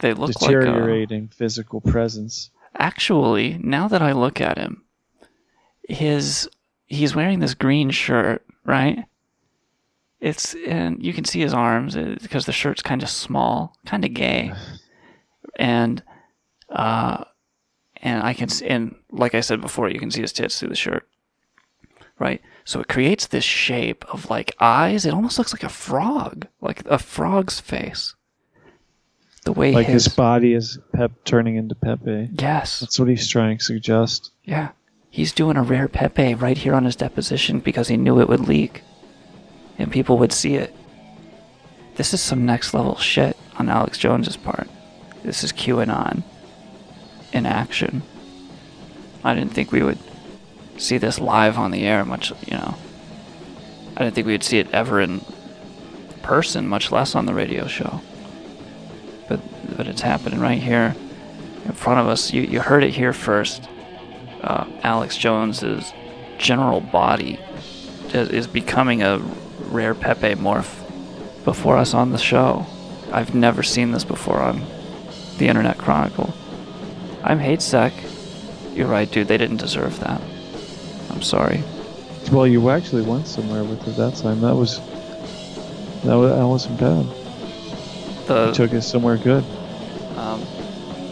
S10: they look like uh,
S12: deteriorating physical presence.
S10: actually now that i look at him his he's wearing this green shirt right it's and you can see his arms uh, because the shirt's kind of small kind of gay and uh and i can s- and like i said before you can see his tits through the shirt right so it creates this shape of like eyes it almost looks like a frog like a frog's face the way
S12: Like his
S10: his
S12: body is Pep turning into Pepe.
S10: yes
S12: That's what he's trying to suggest.
S10: Yeah. He's doing a rare Pepe right here on his deposition because he knew it would leak. And people would see it. This is some next level shit on Alex Jones's part. This is QAnon in action. I didn't think we would see this live on the air, much, you know. I didn't think we would see it ever in person, much less on the radio show. But but it's happening right here in front of us. You you heard it here first uh, Alex Jones's general body is, is becoming a rare Pepe morph before us on the show. I've never seen this before on the Internet Chronicle. I'm hate sec. You're right, dude. They didn't deserve that. I'm sorry.
S12: Well, you actually went somewhere with it that time. That was that was that wasn't bad.
S17: the
S12: He took us somewhere good.
S17: um,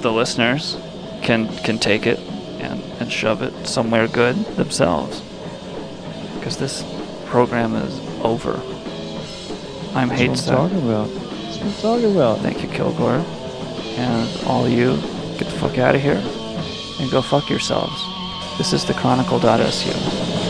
S17: the listeners can can take it and, and shove it somewhere good themselves. Because this program is over. I'm
S12: That's
S17: Hate Sec.
S12: talking about. That's what I'm talking about.
S17: Thank you, Kilgore. And all you, get the fuck out of here and go fuck yourselves. This is the Chronicle.su.